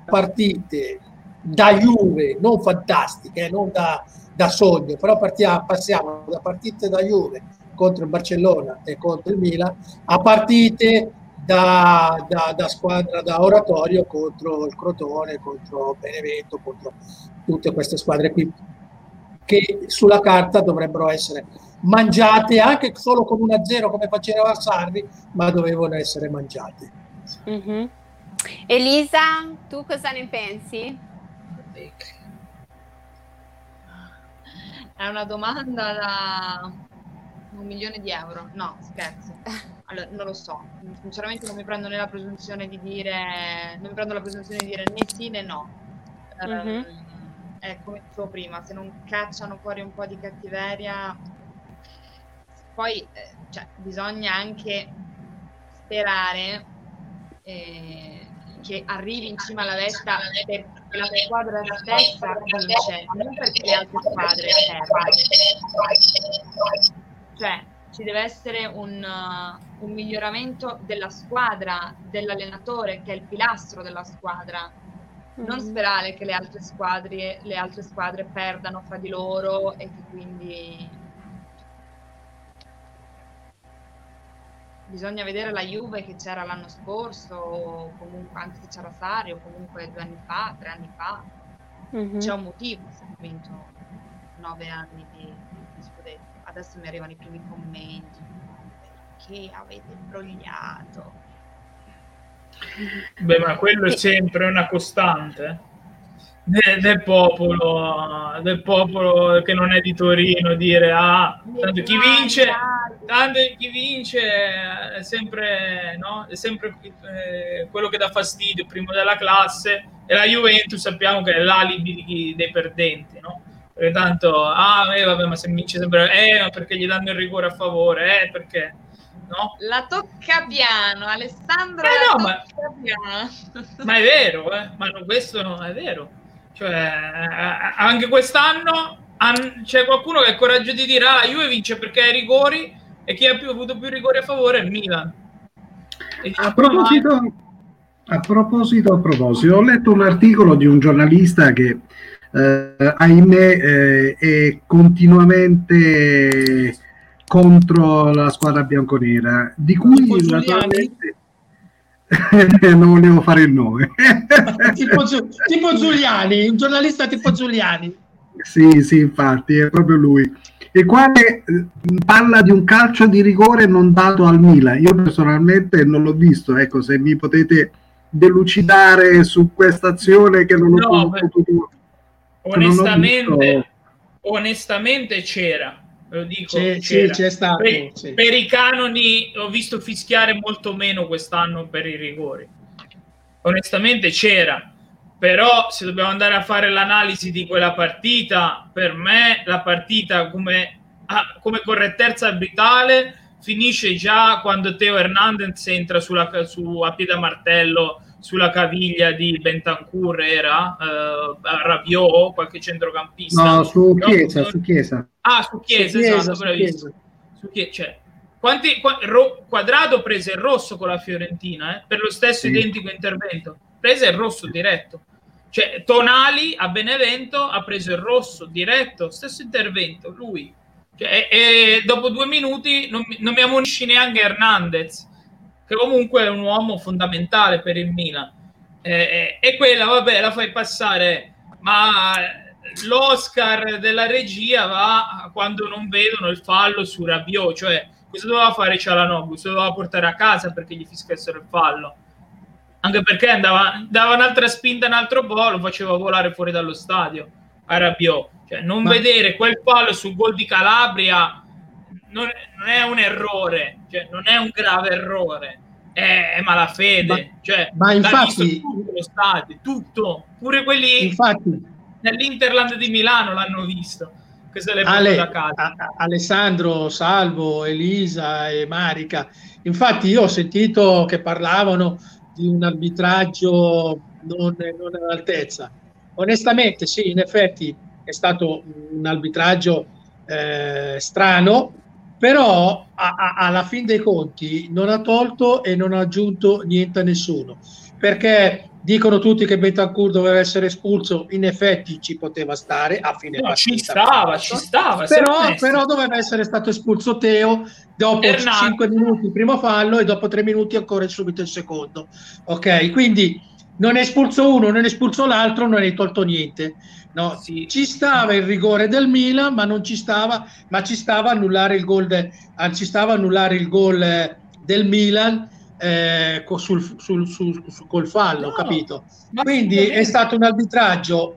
partite da Juve non fantastiche, non da da sogno, però partiamo, passiamo da partite da Juve contro il Barcellona e contro il Milan a partite da, da, da, squadra da oratorio contro il Crotone, contro Benevento, contro tutte queste squadre qui che sulla carta dovrebbero essere mangiate anche solo con 1-0 come faceva Sarri, ma dovevano essere mangiate. Mm-hmm. Elisa, tu cosa ne pensi? È una domanda da un milione di euro. No, scherzo. Allora, non lo so. Sinceramente non mi prendo né la presunzione di dire, non mi prendo la presunzione di dire né sì né no. Mm-hmm. È come dicevo prima, se non cacciano fuori un po' di cattiveria, poi eh, cioè, bisogna anche sperare eh, che arrivi in cima alla vetta perché la squadra stessa vince, non perché le altre squadre perdono. Cioè, ci deve essere un, uh, un, miglioramento della squadra, dell'allenatore che è il pilastro della squadra. Non mm-hmm. sperare che le altre squadre, le altre squadre perdano fra di loro e che quindi bisogna vedere la Juve che c'era l'anno scorso, o comunque anche se c'era Sari, o comunque due anni fa, tre anni fa. Mm-hmm. C'è un motivo se ha vinto nove anni di. Adesso mi arrivano i primi commenti. Perché avete imbrogliato? Beh, ma quello è sempre una costante del, del, popolo, del popolo che non è di Torino dire ah, tanto chi vince, tanto chi vince è sempre, no? è sempre eh, quello che dà fastidio, primo della classe e la Juventus sappiamo che è l'alibi dei perdenti? Perché tanto, ah, eh, vabbè, ma se vince sempre, eh, ma perché gli danno il rigore a favore, eh, perché... No? La tocca piano, Alessandro. Eh no, ma, ma, è vero, eh? ma no, questo no, è vero. Cioè, eh, anche quest'anno c'è qualcuno che ha il coraggio di dire ah, Juve vince perché ha i rigori e chi ha più, avuto più rigori a favore è il Milan. A proposito, a proposito, a proposito, ho letto un articolo di un giornalista che, eh, ahimè, eh, è continuamente contro la squadra bianconera, di cui naturalmente non volevo fare il nome. tipo, tipo, Giuliani, un giornalista tipo Giuliani. Sì, sì, infatti, è proprio lui. Il quale eh, parla di un calcio di rigore non dato al Milan. Io personalmente non l'ho visto, ecco, se mi potete delucidare su questa azione che non ho no, potuto... Onestamente, onestamente c'era lo dico, c'è, c'è, c'è stato, per, c'è. per, i canoni ho visto fischiare molto meno quest'anno per i rigori. Onestamente c'era, però se dobbiamo andare a fare l'analisi di quella partita, per me la partita come, ah, come correttezza abitale finisce già quando Teo Hernandez entra sulla, su, a piede a martello sulla caviglia di Bentancur era uh, Rabiot, qualche centrocampista. No, su Chiesa, no, su Chiesa. Ah, su Chiesa, su Chiesa esatto, su Chiesa. Su Chiesa. Cioè, quanti, qu- ro- Quadrado prese il rosso con la Fiorentina, eh, per lo stesso sì. identico intervento. Prese il rosso diretto. Cioè, Tonali a Benevento ha preso il rosso diretto, stesso intervento, lui. Cioè, e, e dopo due minuti non, non mi ammonisci neanche Hernandez che comunque è un uomo fondamentale per il Milan. Eh, e quella, vabbè, la fai passare, ma l'Oscar della regia va quando non vedono il fallo su Rabiot, cioè cosa doveva fare Cialanoglu? Si doveva portare a casa perché gli fiscassero il fallo. Anche perché andava, dava un'altra spinta, un altro po', lo faceva volare fuori dallo stadio a Rabiot. Cioè, non ma... vedere quel fallo sul gol di Calabria non, non è un errore, cioè, non è un grave errore, è, è malafede. Ma, cioè, ma infatti, tutto lo stadio, tutto, pure quelli infatti, nell'Interland di Milano l'hanno visto. Ale, a casa. A, Alessandro, Salvo, Elisa e Marica. Infatti, io ho sentito che parlavano di un arbitraggio non, non all'altezza. Onestamente, sì, in effetti è stato un arbitraggio eh, strano, però a, a, alla fin dei conti non ha tolto e non ha aggiunto niente a nessuno. Perché dicono tutti che Betancourt doveva essere espulso in effetti ci poteva stare a fine no, ci stava, ci stava però, però, doveva essere stato espulso Teo dopo Bernardo. 5 minuti il primo fallo e dopo 3 minuti ancora subito il secondo. Ok quindi non è espulso uno non è espulso l'altro non hai tolto niente No, sì. Ci stava il rigore del Milan, ma non ci stava, ma ci stava annullare il gol, de, ci stava annullare il gol eh, del Milan eh, sul, sul, sul, col fallo, no, capito? Quindi è stato un arbitraggio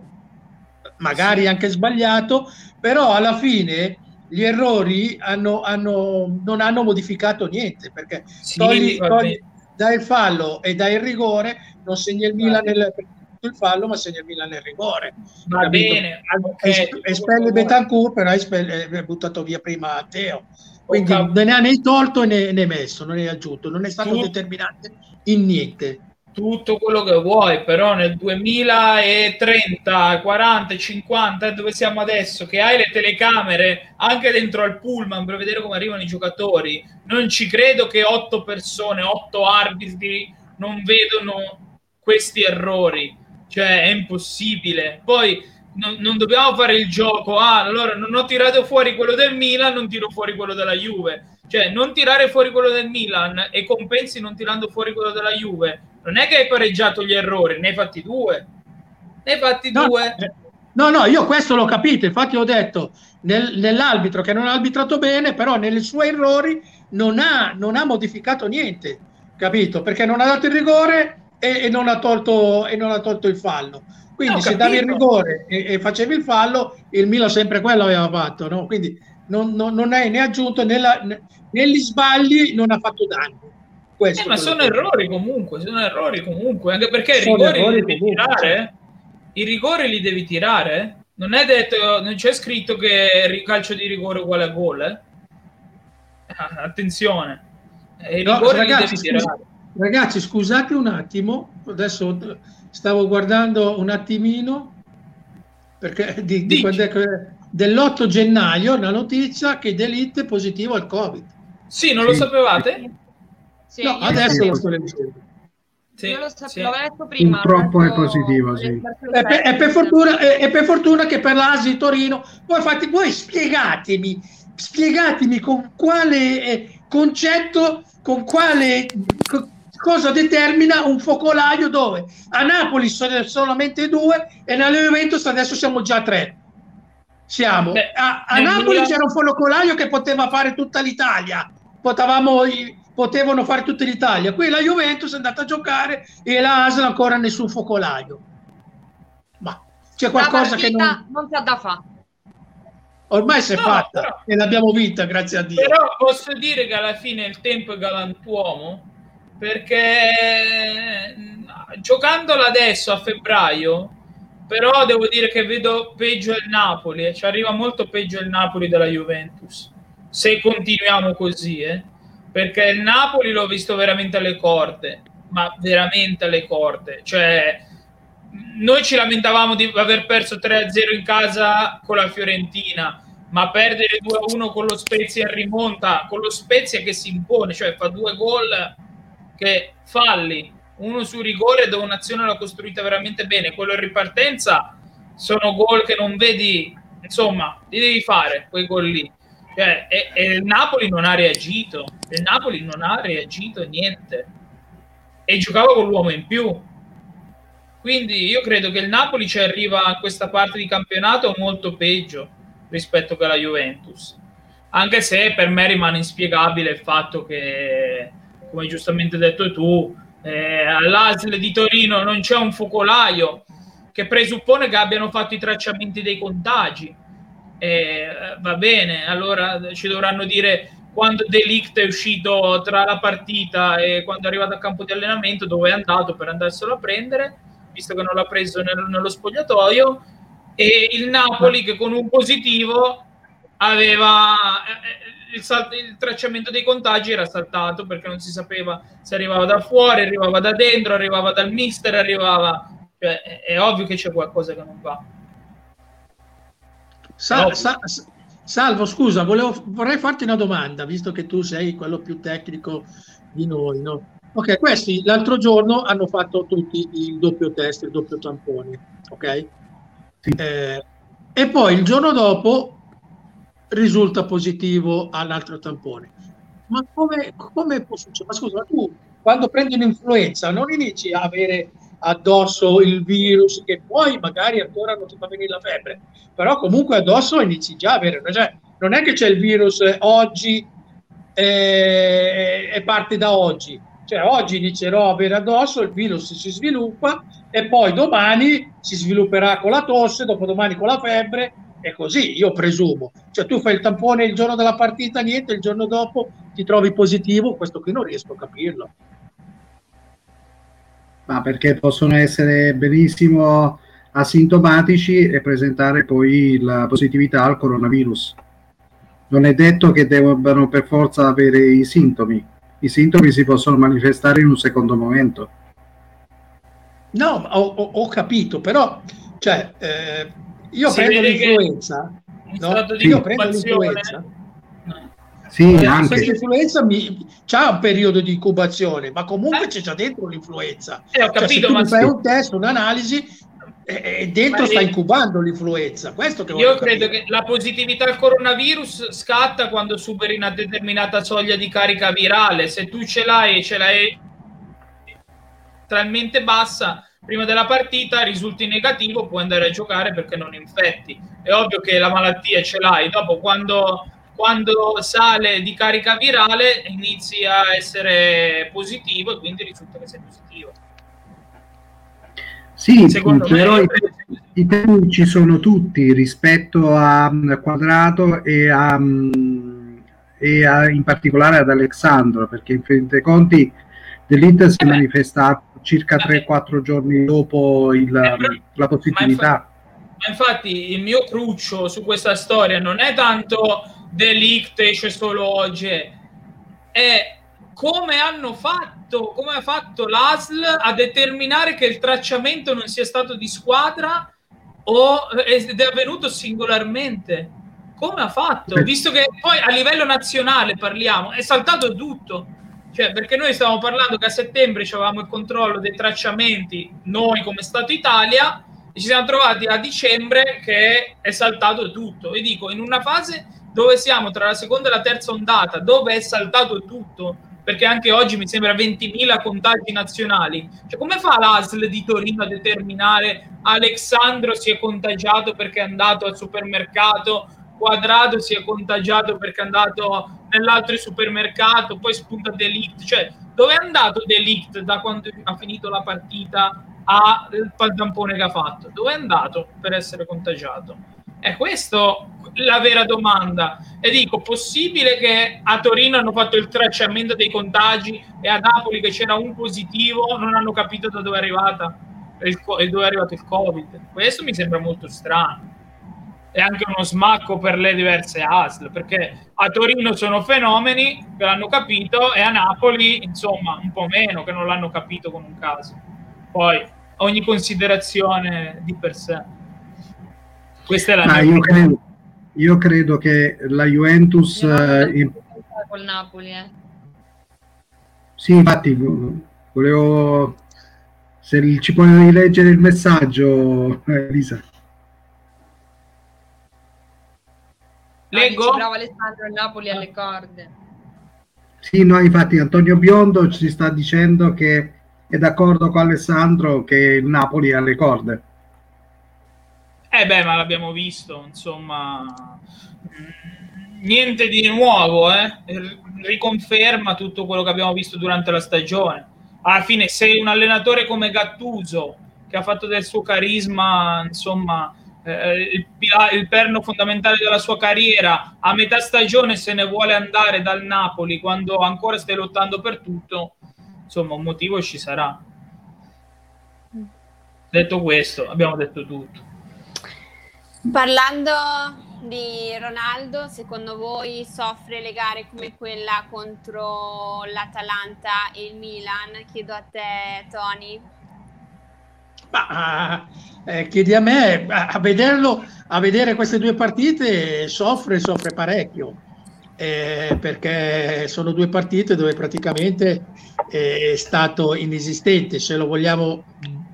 magari anche sbagliato, però alla fine gli errori hanno, hanno, non hanno modificato niente perché sì, togli, togli dai fallo e dai rigore non segna il Milan nel, il fallo ma segna il Milan nel rigore va capito? bene okay. espelle Betancourt però hai buttato via prima Teo quindi okay. non ne ha né tolto né, né messo non è aggiunto non è stato tu, determinante in niente tutto quello che vuoi però nel 2030 40 50 dove siamo adesso che hai le telecamere anche dentro al pullman per vedere come arrivano i giocatori non ci credo che otto persone otto arbitri non vedono questi errori cioè è impossibile. Poi non, non, dobbiamo fare il gioco, ah, allora non ho tirato fuori quello del Milan, non tiro fuori quello della Juve. Cioè, non tirare fuori quello del Milan e compensi non tirando fuori quello della Juve. Non è che hai pareggiato gli errori, ne hai fatti due. Ne hai fatti no, due. No, no, io questo l'ho capito, infatti ho detto nel, nell'arbitro che non ha arbitrato bene, però nei suoi errori non ha, non ha modificato niente, capito? Perché non ha dato il rigore e, e, non, ha tolto, e non ha tolto il fallo. Quindi no, se davi il rigore e, e, facevi il fallo, il Milan sempre quello aveva fatto, no? Quindi non, non, non è né aggiunto né, la, né, negli sbagli non ha fatto danno. Eh, ma sono errori comunque, sono errori comunque, anche perché i rigori li devi comunque, tirare. Cioè. I rigori li devi tirare. Non è detto, non c'è scritto che il calcio di rigore uguale a gol. Eh? Attenzione, i rigori no, ragazzi, li devi tirare. Ragazzi, scusate un attimo, adesso stavo guardando un attimino perché di, di dell'8 gennaio una notizia che Delite è positivo al Covid. Sì, non lo sapevate? Sì, no, adesso lo sto leggendo. Sì, io lo sapevo, sì. prima. Purtroppo è positivo, sì. È per, è, per fortuna, è, è per, fortuna, che per l'Asi Torino, voi, fate, voi spiegatemi, spiegatemi con quale eh, concetto, con quale... Con, cosa determina un focolaio dove a Napoli sono solamente due e nella Juventus adesso siamo già tre. Siamo. Beh, a, a Napoli Milan... c'era un focolaio che poteva fare tutta l'Italia, Potevamo, potevano fare tutta l'Italia. Qui la Juventus è andata a giocare e la Asla ancora nessun focolaio. Ma c'è qualcosa che non... non c'è da fare. Ormai si è no, fatta però... e l'abbiamo vinta, grazie a Dio. Però posso dire che alla fine il tempo è galantuomo perché giocandola adesso a febbraio però devo dire che vedo peggio il Napoli eh. ci arriva molto peggio il Napoli della Juventus se continuiamo così eh. perché il Napoli l'ho visto veramente alle corde ma veramente alle corde. Cioè, noi ci lamentavamo di aver perso 3-0 in casa con la Fiorentina, ma perdere 2-1 con lo Spezia in rimonta, con lo Spezia che si impone, cioè fa due gol che falli, uno su rigore dove un'azione l'ha costruita veramente bene, quello in ripartenza sono gol che non vedi, insomma, li devi fare quei gol lì. Cioè, e, e il Napoli non ha reagito, il Napoli non ha reagito niente e giocava con l'uomo in più. Quindi io credo che il Napoli ci arriva a questa parte di campionato molto peggio rispetto che alla Juventus. Anche se per me rimane inspiegabile il fatto che, come giustamente detto tu, eh, all'ASL di Torino non c'è un focolaio che presuppone che abbiano fatto i tracciamenti dei contagi. Eh, va bene, allora ci dovranno dire quando Delict è uscito tra la partita e quando è arrivato al campo di allenamento dove è andato per andarselo a prendere, visto che non l'ha preso nel, nello spogliatoio, e il Napoli che con un positivo aveva eh, il, sal- il, tracciamento dei contagi era saltato perché non si sapeva se arrivava da fuori, arrivava da dentro, arrivava dal mister, arrivava cioè, è, è, ovvio che c'è qualcosa che non va. Sa, sa, Salvo, scusa, volevo, vorrei farti una domanda, visto che tu sei quello più tecnico di noi. No? Ok, questi l'altro giorno hanno fatto tutti il doppio test, il doppio tampone, ok? Sì. Eh, e poi il giorno dopo risulta positivo all'altro tampone. Ma come, come può succedere? Ma scusa, ma tu quando prendi un'influenza non inizi a avere addosso il virus che poi magari ancora non ti fa venire la febbre, però comunque addosso inizi già a avere, cioè, non è che c'è il virus oggi eh, e parte da oggi, cioè oggi inizierò a avere addosso, il virus si sviluppa e poi domani si svilupperà con la tosse, dopodomani con la febbre e così, io presumo. Cioè tu fai il tampone il giorno della partita, niente, il giorno dopo ti trovi positivo, questo qui non riesco a capirlo ma perché possono essere benissimo asintomatici e presentare poi la positività al coronavirus. Non è detto che debbano per forza avere i sintomi. I sintomi si possono manifestare in un secondo momento. No, ho, ho capito, però cioè, eh, io si prendo l'influenza. No? Io prendo l'influenza sì, eh, anche. Questa influenza mi, c'ha un periodo di incubazione, ma comunque eh. c'è già dentro l'influenza. Eh, ho capito, cioè, se tu fai un test, un'analisi, e dentro sta incubando l'influenza. Questo che Io credo capire. che la positività al coronavirus scatta quando superi una determinata soglia di carica virale. Se tu ce l'hai e ce l'hai talmente bassa prima della partita risulti negativo, puoi andare a giocare perché non infetti. È ovvio che la malattia ce l'hai, dopo quando quando sale di carica virale inizi a essere positivo e quindi risulta che sei positivo. Sì, Secondo però me, i, i temi ci sono tutti rispetto a Quadrato e, a, e a, in particolare ad Alessandro, perché in fin dei conti dell'Inter si è eh manifestato circa 3-4 giorni dopo il, eh, la positività. Ma infatti il mio cruccio su questa storia non è tanto Delict esce solo oggi è come hanno fatto, come ha fatto l'ASL a determinare che il tracciamento non sia stato di squadra o ed è avvenuto singolarmente. Come ha fatto? Visto che poi a livello nazionale parliamo, è saltato tutto. Cioè, perché noi stavamo parlando che a settembre avevamo il controllo dei tracciamenti, noi come Stato Italia, e ci siamo trovati a dicembre che è saltato tutto. E dico, in una fase dove siamo tra la seconda e la terza ondata, dove è saltato tutto, perché anche oggi mi sembra 20.000 contagi nazionali. Cioè, come fa l'ASL di Torino a determinare Alexandro si è contagiato perché è andato al supermercato, Quadrado si è contagiato perché è andato nell'altro supermercato, poi spunta Delict. Cioè, dove è andato Delict da quando ha finito la partita al tampone che ha fatto? Dove è andato per essere contagiato? È questa la vera domanda. E dico, possibile che a Torino hanno fatto il tracciamento dei contagi e a Napoli che c'era un positivo non hanno capito da dove è arrivata il, dove è arrivato il Covid? Questo mi sembra molto strano. È anche uno smacco per le diverse ASL, perché a Torino sono fenomeni che l'hanno capito e a Napoli, insomma, un po' meno, che non l'hanno capito con un caso. Poi ogni considerazione di per sé. Questa è la ah, io credo, io credo che la Juventus... Eh, in... col Napoli, eh. Sì, infatti, volevo... Se ci puoi rileggere il messaggio, Elisa. Leggo? Ah, bravo Alessandro, il Napoli alle corde. Sì, no, infatti Antonio Biondo ci sta dicendo che è d'accordo con Alessandro che il Napoli è alle corde. Eh beh, ma l'abbiamo visto, insomma, niente di nuovo, eh? riconferma tutto quello che abbiamo visto durante la stagione. Alla fine, se un allenatore come Gattuso, che ha fatto del suo carisma, insomma, eh, il, il, perno fondamentale della sua carriera, a metà stagione se ne vuole andare dal Napoli quando ancora stai lottando per tutto, insomma un motivo ci sarà. Detto questo, abbiamo detto tutto. Parlando di Ronaldo, secondo voi soffre le gare come quella contro l'Atalanta e il Milan? Chiedo a te, Tony. Ma, eh, chiedi a me, a vederlo, a vedere queste due partite soffre, soffre parecchio, eh, perché sono due partite dove praticamente è stato inesistente, se lo vogliamo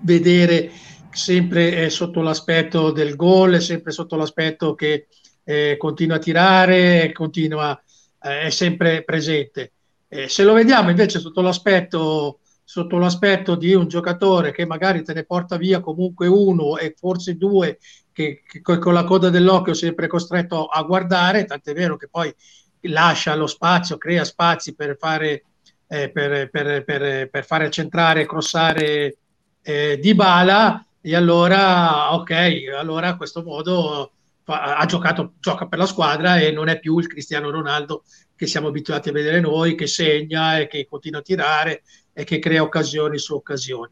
vedere sempre eh, sotto l'aspetto del gol, sempre sotto l'aspetto che eh, continua a tirare, continua, eh, è sempre presente. Eh, se lo vediamo invece sotto l'aspetto sotto l'aspetto di un giocatore che magari te ne porta via comunque uno e forse due che, che con la coda dell'occhio sempre costretto a guardare, tant'è vero che poi lascia lo spazio, crea spazi per fare, eh, per, per, per, per, fare centrare crossare eh, di bala e allora ok, allora a questo modo fa, ha giocato, gioca per la squadra e non è più il Cristiano Ronaldo che siamo abituati a vedere noi, che segna e che continua a tirare e che crea occasioni su occasioni.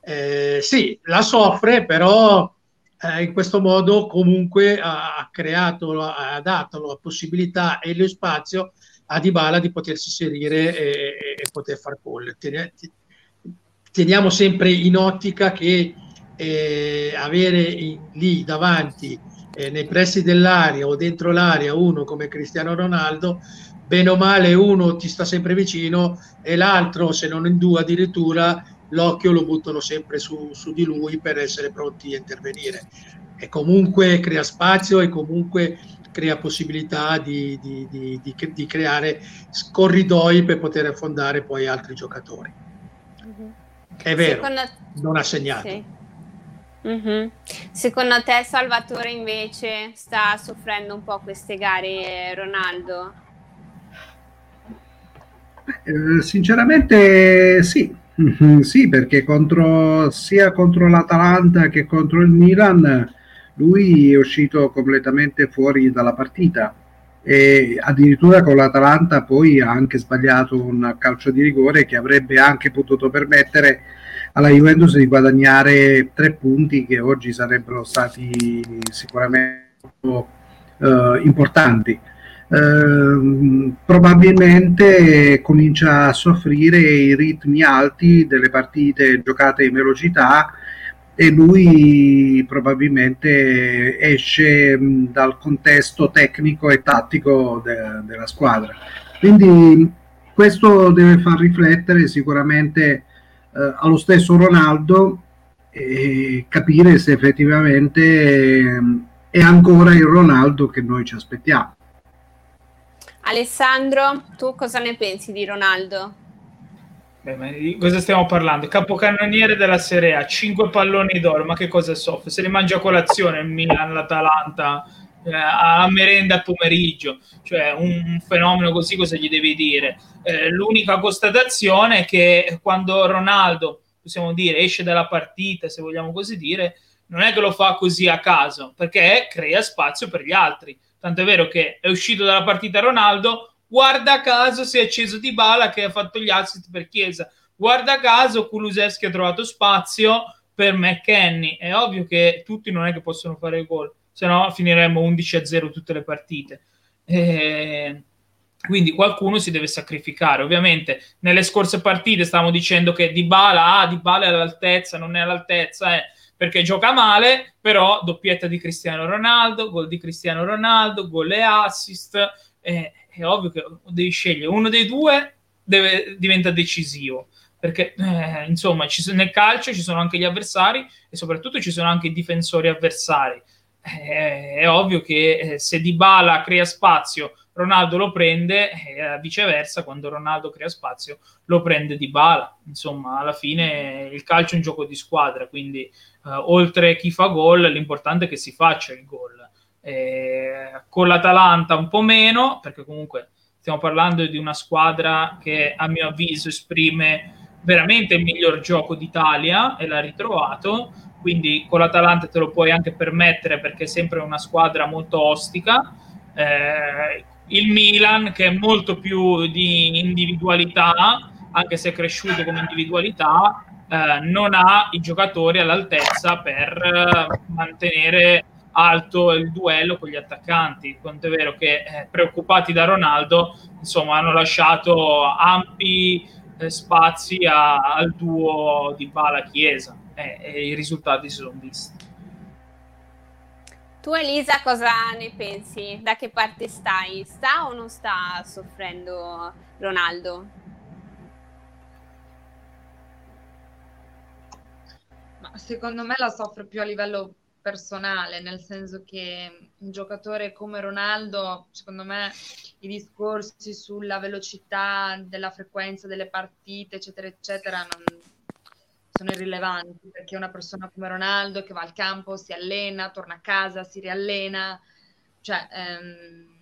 Eh, sì, la soffre, però eh, in questo modo comunque ha creato, ha dato la possibilità e lo spazio a Dybala di potersi inserire e, e poter far gol. Teniamo sempre in ottica che eh, avere in, lì davanti eh, nei pressi dell'area o dentro l'area uno come Cristiano Ronaldo bene o male uno ti sta sempre vicino e l'altro, se non in due addirittura, l'occhio lo buttano sempre su, su di lui per essere pronti a intervenire. E comunque crea spazio e comunque crea possibilità di, di, di, di creare corridoi per poter affondare poi altri giocatori. Mm-hmm. È vero, Secondo... non ha segnato. Sì. Mm-hmm. Secondo te Salvatore invece sta soffrendo un po' queste gare Ronaldo? Eh, sinceramente sì, sì, perché contro, sia contro l'Atalanta che contro il Milan lui è uscito completamente fuori dalla partita e addirittura con l'Atalanta poi ha anche sbagliato un calcio di rigore che avrebbe anche potuto permettere alla Juventus di guadagnare tre punti che oggi sarebbero stati sicuramente uh, importanti. Ehm, probabilmente comincia a soffrire i ritmi alti delle partite giocate in velocità e lui probabilmente esce dal contesto tecnico e tattico de- della squadra. Quindi questo deve far riflettere sicuramente eh, allo stesso Ronaldo e capire se effettivamente eh, è ancora il Ronaldo che noi ci aspettiamo. Alessandro, tu cosa ne pensi di Ronaldo? Beh, di cosa stiamo parlando? Capocannoniere della Serie A, 5 palloni d'oro, ma che cosa soffre? Se li mangia a colazione il Milan, l'Atalanta, eh, a merenda pomeriggio, cioè un, un, fenomeno così cosa gli devi dire? Eh, l'unica constatazione è che quando Ronaldo, possiamo dire, esce dalla partita, se vogliamo così dire, non è che lo fa così a caso, perché crea spazio per gli altri Tanto è vero che è uscito dalla partita Ronaldo, guarda caso si è acceso di bala che ha fatto gli assist per Chiesa. Guarda caso Kulusevski ha trovato spazio per McKenny. È ovvio che tutti non è che possono fare gol, se no finiremmo 11 a 0 tutte le partite. Eh, quindi qualcuno si deve sacrificare. Ovviamente nelle scorse partite stavamo dicendo che Dybala, ah, Dybala è all'altezza, non è all'altezza, eh, perché gioca male, però doppietta di Cristiano Ronaldo, gol di Cristiano Ronaldo, gol e assist. Eh, è ovvio che devi scegliere uno dei due, deve, diventa decisivo. Perché eh, insomma, ci, nel calcio ci sono anche gli avversari e soprattutto ci sono anche i difensori avversari. Eh, è ovvio che eh, se Dybala crea spazio Ronaldo lo prende e eh, viceversa quando Ronaldo crea spazio lo prende di bala insomma alla fine il calcio è un gioco di squadra quindi eh, oltre chi fa gol l'importante è che si faccia il gol. Eh, con l'Atalanta un po' meno perché comunque stiamo parlando di una squadra che a mio avviso esprime veramente il miglior gioco d'Italia e l'ha ritrovato. Quindi con l'Atalanta te lo puoi anche permettere perché è sempre una squadra molto ostica. Eh, il Milan che è molto più di individualità, anche se è cresciuto come individualità, eh, non ha i giocatori all'altezza per eh, mantenere alto il duello con gli attaccanti. Quanto è vero che eh, preoccupati da Ronaldo, insomma, hanno lasciato ampi eh, spazi a, al duo di Bala Chiesa eh, e i risultati si sono visti. Tu Elisa cosa ne pensi? Da che parte stai? Sta o non sta soffrendo Ronaldo? Secondo me la soffre più a livello personale, nel senso che un giocatore come Ronaldo, secondo me i discorsi sulla velocità della frequenza delle partite, eccetera, eccetera, non, sono irrilevanti perché una persona come Ronaldo che va al campo, si allena, torna a casa, si riallena, cioè ehm,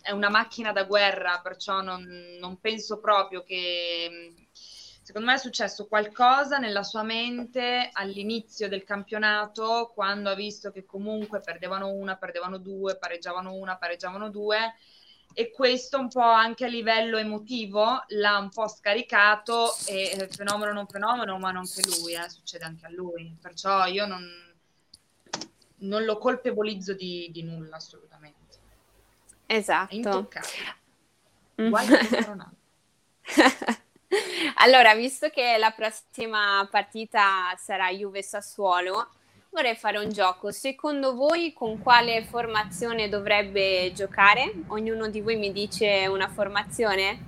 è una macchina da guerra, perciò non, non, penso proprio che... Secondo me è successo qualcosa nella sua mente all'inizio del campionato, quando ha visto che comunque perdevano una, perdevano due, pareggiavano una, pareggiavano due, e questo un po' anche a livello emotivo l'ha un po' scaricato e eh, fenomeno non fenomeno, ma non che lui, eh, succede anche a lui. Perciò io non, non lo colpevolizzo di, di, nulla assolutamente. Esatto. Mm. allora, visto che la prossima partita sarà Juve Sassuolo, vorrei fare un gioco. Secondo voi con quale formazione dovrebbe giocare? Ognuno di voi mi dice una formazione?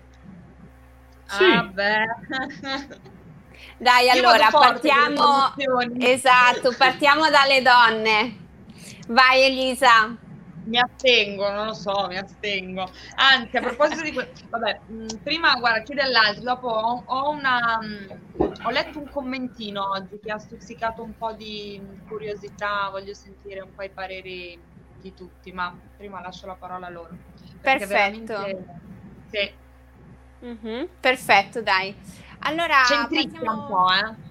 Sì. Ah, beh. Dai, Io allora partiamo. Esatto, partiamo dalle donne. Vai Elisa mi attengo, non lo so, mi astengo. Anzi, a proposito di questo, vabbè, prima guarda, chiede all'altro, dopo ho, ho, una, ho letto un commentino oggi che ha stuzzicato un po' di curiosità, voglio sentire un po' i pareri di tutti, ma prima lascio la parola a loro. Perfetto. Sì. Mm-hmm, perfetto, dai. Allora, Centrista partiamo... un po', eh?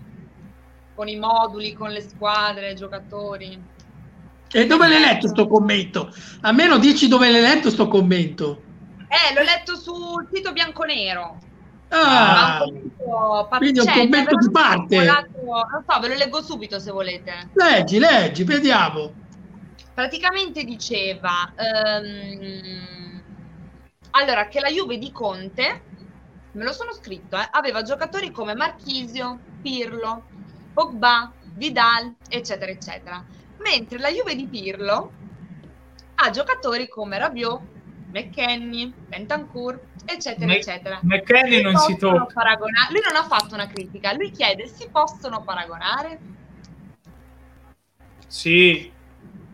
Con i moduli, con le squadre, i giocatori. E dove l'hai letto sto commento? A me lo dici dove l'hai letto sto commento? Eh, l'ho letto sul sito bianconero. Ah, quindi è un commento di parte. Non so, ve lo leggo subito se volete. Leggi, leggi, vediamo. Praticamente diceva, um, allora, che la Juve di Conte, me lo sono scritto, eh, aveva giocatori come Marchisio, Pirlo, Pogba, Vidal, eccetera, eccetera mentre la Juve di Pirlo ha giocatori come Rabiot, McKenny, Bentancur, eccetera, Me- eccetera. McKenny non si tocca. Paragonare? Lui non ha fatto una critica, lui chiede, si possono paragonare? Sì.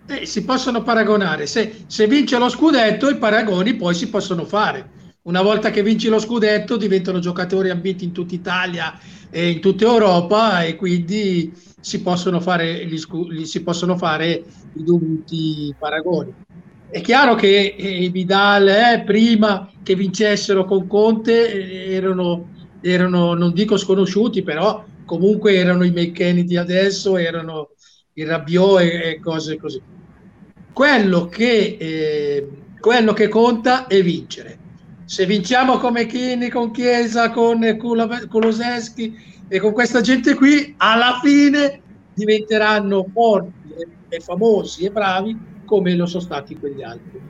Eh, si possono paragonare. Se, se vince lo scudetto, i paragoni poi si possono fare. Una volta che vinci lo scudetto diventano giocatori ambiti in tutta Italia e in tutta Europa e quindi si possono fare, gli, gli si possono fare i dovuti paragoni. È chiaro che eh, Vidal eh, prima che vincessero con Conte eh, erano, erano, non dico sconosciuti, però comunque erano i McKenny di adesso, erano i Rabiot e, e cose così. Quello che, eh, quello che conta è vincere. Se vinciamo come Chini, con Chiesa, con Kuloseschi, e con questa gente qui alla fine diventeranno forti e, famosi e bravi come lo sono stati quegli altri.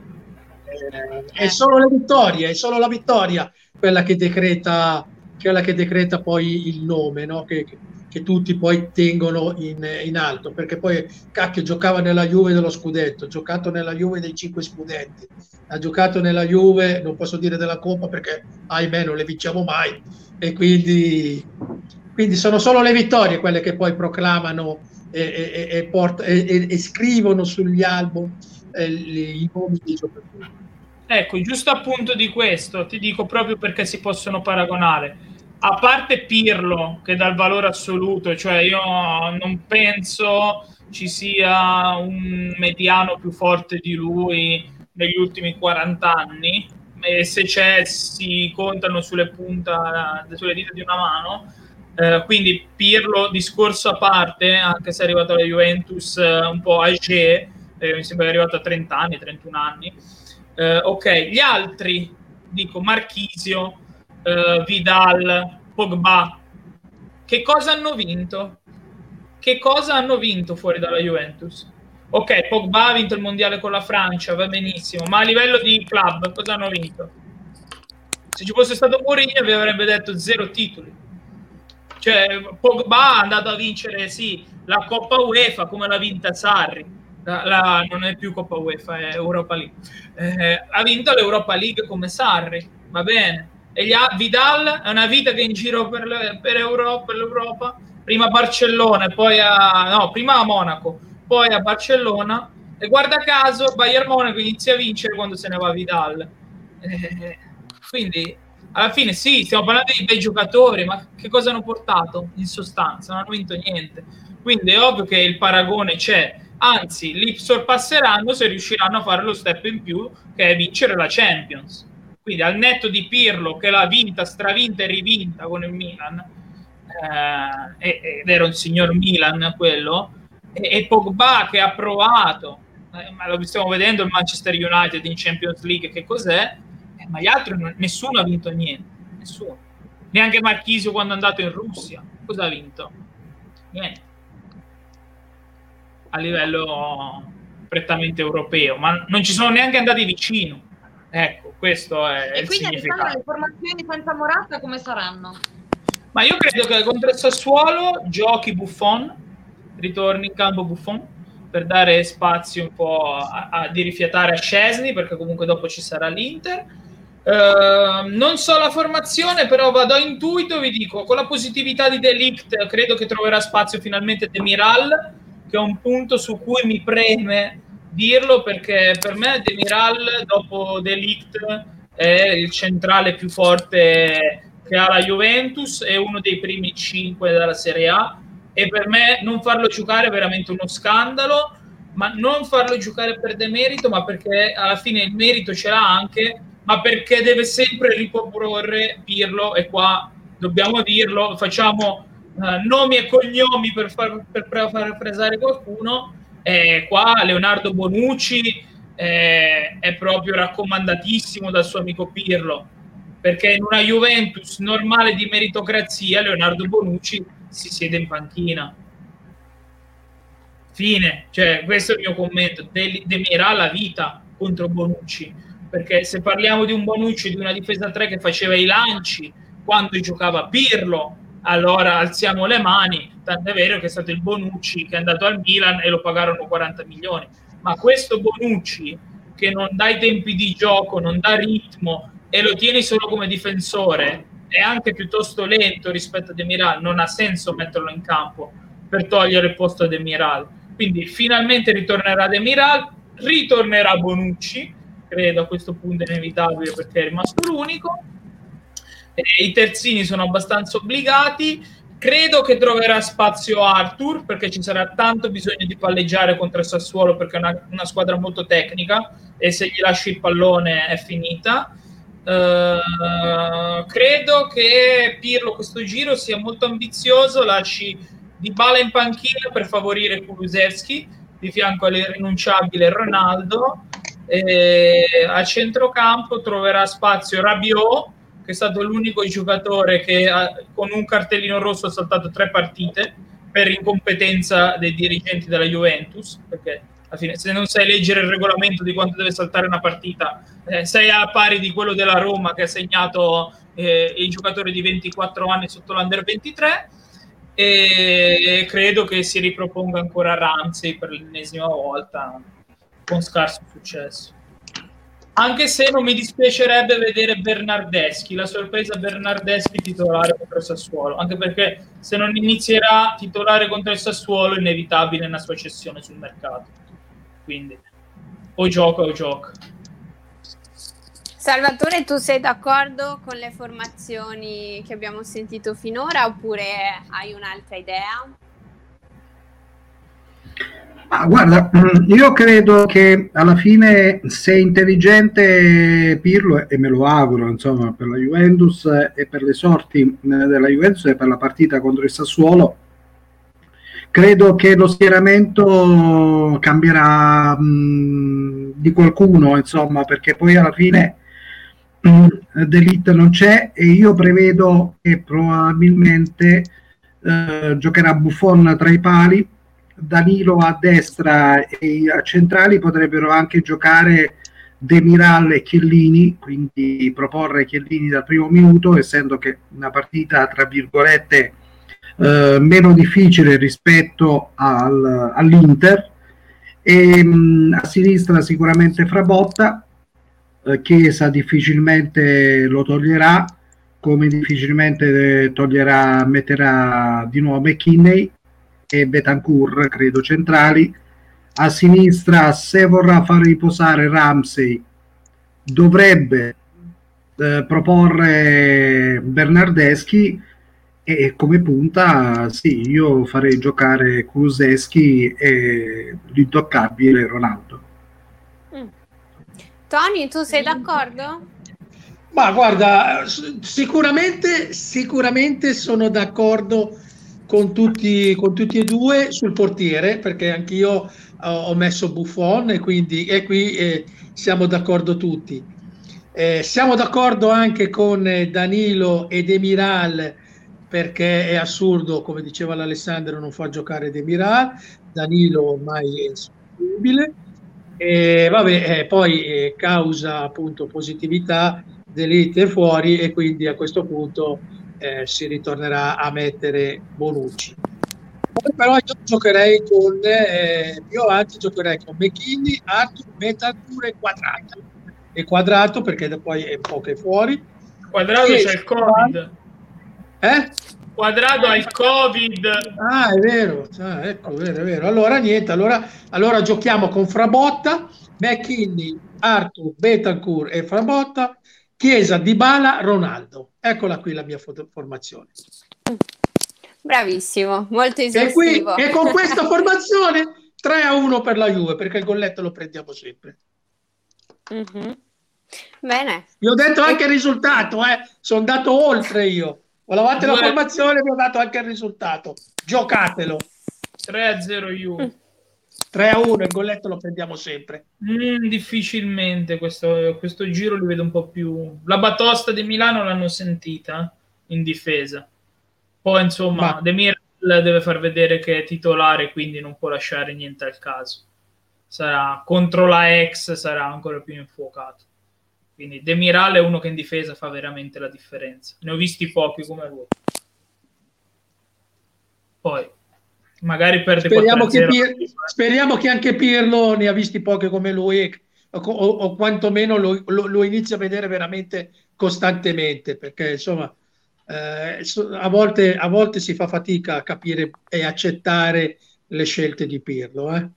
Eh, è solo le vittorie, è solo la vittoria quella che decreta, quella che decreta poi il nome, no? che tutti poi tengono in, in, alto, perché poi cacchio giocava nella Juve dello scudetto, ha giocato nella Juve dei cinque scudetti, ha giocato nella Juve, non posso dire della Coppa perché ahimè non le vinciamo mai e quindi, quindi sono solo le vittorie quelle che poi proclamano e, e, e, port- e scrivono sugli album eh, i nomi dei giocatori. Ecco, giusto appunto di questo, ti dico proprio perché si possono paragonare a parte Pirlo che dà il valore assoluto, cioè io non penso ci sia un mediano più forte di lui negli ultimi 40 anni. E se c'è si contano sulle punta sulle dita di una mano. Eh, quindi Pirlo discorso a parte anche se è arrivato alla Juventus eh, un po' age eh, mi sembra arrivato a 30 anni 31 anni. Eh, ok gli altri dico Marchisio eh, Vidal, Pogba, che cosa hanno vinto? Che cosa hanno vinto fuori dalla Juventus? Ok, Pogba ha vinto il mondiale con la Francia, va benissimo, ma a livello di club cosa hanno vinto? Se ci fosse stato Mourinho vi avrebbe detto zero titoli. Cioè, Pogba è andato a vincere, sì, la Coppa UEFA come l'ha vinta Sarri. La, la, non è più Coppa UEFA, è Europa League. Eh, ha vinto l'Europa League come Sarri, va bene e gli ha, Vidal è una vita che in giro per, le, per, Europa, per l'Europa, prima a Barcellona poi a, no, prima a Monaco, poi a Barcellona e guarda caso Bayern Monaco inizia a vincere quando se ne va Vidal. Eh, quindi alla fine sì, stiamo parlando di bei giocatori, ma che cosa hanno portato in sostanza? Non hanno vinto niente. Quindi è ovvio che il paragone c'è, anzi li sorpasseranno se riusciranno a fare lo step in più che è vincere la Champions. Quindi al netto di Pirlo che l'ha vinta, stravinta e rivinta con il Milan, eh, ed era un signor Milan quello, e, e Pogba che ha provato, eh, ma lo stiamo vedendo il Manchester United in Champions League, che cos'è? Eh, ma gli altri, non, nessuno ha vinto niente, nessuno. Neanche Marchisio quando è andato in Russia, cosa ha vinto? Niente. A livello prettamente europeo, ma non ci sono neanche andati vicino. Ecco, questo è e il quindi significato. le formazioni senza Morata come saranno? Ma io credo che contro il Sassuolo giochi Buffon, ritorni in campo Buffon per dare spazio un po' a, a, di rifiatare a Scesni perché comunque dopo ci sarà l'Inter. Uh, non so la formazione, però vado a intuito, vi dico, con la positività di Delict credo che troverà spazio finalmente Demiral, che è un punto su cui mi preme dirlo perché per me Demiral dopo Delict è il centrale più forte che ha la Juventus, è uno dei primi cinque della Serie A e per me non farlo giocare è veramente uno scandalo, ma non farlo giocare per demerito, ma perché alla fine il merito ce l'ha anche, ma perché deve sempre riproporre Pirlo e qua dobbiamo dirlo, facciamo uh, nomi e cognomi per far, per presare qualcuno eh, qua Leonardo Bonucci eh, è proprio raccomandatissimo dal suo amico Pirlo, perché in una Juventus normale di meritocrazia Leonardo Bonucci si siede in panchina. Fine, cioè questo è il mio commento. De, Demirà la vita contro Bonucci, perché se parliamo di un Bonucci, di una difesa 3 che faceva i lanci quando giocava Pirlo, allora alziamo le mani, tant'è vero che è stato il Bonucci che è andato al Milan e lo pagarono 40 milioni, ma questo Bonucci che non dà i tempi di gioco, non dà ritmo e lo tieni solo come difensore, è anche piuttosto lento rispetto a Demiral, non ha senso metterlo in campo per togliere il posto a Demiral. Quindi finalmente ritornerà Demiral, ritornerà Bonucci, credo a questo punto è inevitabile perché è rimasto l'unico i terzini sono abbastanza obbligati. Credo che troverà spazio Arthur perché ci sarà tanto bisogno di palleggiare contro il Sassuolo perché è una, una squadra molto tecnica e se gli lasci il pallone è finita. Uh, credo che Pirlo questo giro sia molto ambizioso, lasci di bala in panchina per favorire Kulusevski di fianco all'irrinunciabile Ronaldo. E a centrocampo troverà spazio Rabiot che è stato l'unico giocatore che ha, con un cartellino rosso ha saltato tre partite per incompetenza dei dirigenti della Juventus, perché alla fine, se non sai leggere il regolamento di quanto deve saltare una partita, eh, sei a pari di quello della Roma che ha segnato eh, i giocatori di 24 anni sotto l'Under 23 e credo che si riproponga ancora Ramsey per l'ennesima volta con scarso successo. Anche se non mi dispiacerebbe vedere Bernardeschi, la sorpresa Bernardeschi titolare contro il Sassuolo, anche perché se non inizierà titolare contro il Sassuolo è inevitabile una sua cessione sul mercato. Quindi o gioca o gioca. Salvatore, tu sei d'accordo con le formazioni che abbiamo sentito finora oppure hai un'altra idea? Ah, guarda, mm, io credo che alla fine se intelligente Pirlo, e me lo auguro insomma per la Juventus e per le sorti eh, della Juventus e per la partita contro il Sassuolo, credo che lo schieramento cambierà mh, mm, di qualcuno, insomma, perché poi alla fine D'Elite non c'è e io prevedo che probabilmente eh, giocherà Buffon tra i pali, Danilo a destra e a centrali potrebbero anche giocare Demiral e Chiellini, quindi proporre Chiellini dal primo minuto, essendo che una partita tra virgolette eh, meno difficile rispetto al, all'Inter. E, mh, a sinistra sicuramente Frabotta, eh, Chiesa difficilmente lo toglierà, come difficilmente toglierà, metterà di nuovo McKinney e Betancourt, credo centrali. A sinistra, se vorrà far riposare Ramsey, dovrebbe eh, proporre Bernardeschi e come punta, sì, io farei giocare Kuluseschi e l'intoccabile Ronaldo. Tony, tu sei d'accordo? Ma guarda, sicuramente, sicuramente sono d'accordo con tutti, con tutti e due sul portiere, perché anch'io ho messo Buffon e quindi e qui eh, siamo d'accordo tutti. Eh, siamo d'accordo anche con eh, Danilo e Demiral perché è assurdo, come diceva l'Alessandro, non far giocare Demiral. Danilo ormai è insostenibile e vabbè, eh, poi eh, causa appunto positività dell'ite fuori e quindi a questo punto eh, si ritornerà a mettere Bonucci. Poi però io giocherei con eh, più avanti giocherei con McKinney, Arthur, Betancourt e Quadrato. E Quadrato perché poi è un po' che fuori. Quadrato c'è il Covid. Eh? Quadrado ha il Covid. Ah, è vero, ah, ecco, è vero, è vero. Allora niente, allora, allora giochiamo con Frabotta, McKinney, Arthur, Betancourt e Frabotta, Chiesa, Dybala, Ronaldo. Eccola qui la mia formazione. Bravissimo, molto esaustivo. E, qui, e con questa formazione 3 a 1 per la Juve, perché il golletto lo prendiamo sempre. Mm-hmm. Bene. Vi ho detto anche il risultato, eh? sono andato oltre io. Volavate la formazione, vi ho dato anche il risultato. Giocatelo. 3 a 0 Juve. 3 a 1, il golletto lo prendiamo sempre. Mm, difficilmente questo, questo, giro li vedo un po' più. La batosta di Milano l'hanno sentita in difesa. Poi insomma, Ma... De Mir deve far vedere che è titolare, quindi non può lasciare niente al caso. Sarà contro la ex, sarà ancora più infuocato. Quindi Demiral è uno che in difesa fa veramente la differenza. Ne ho visti pochi come lui. Poi magari perde speriamo che, Pier, speriamo che anche Pirlo ne ha visti pochi come lui o, o, o quantomeno lo, lo, lo inizia a vedere veramente costantemente perché insomma eh, a, volte, a volte si fa fatica a capire e accettare le scelte di Pirlo. Eh.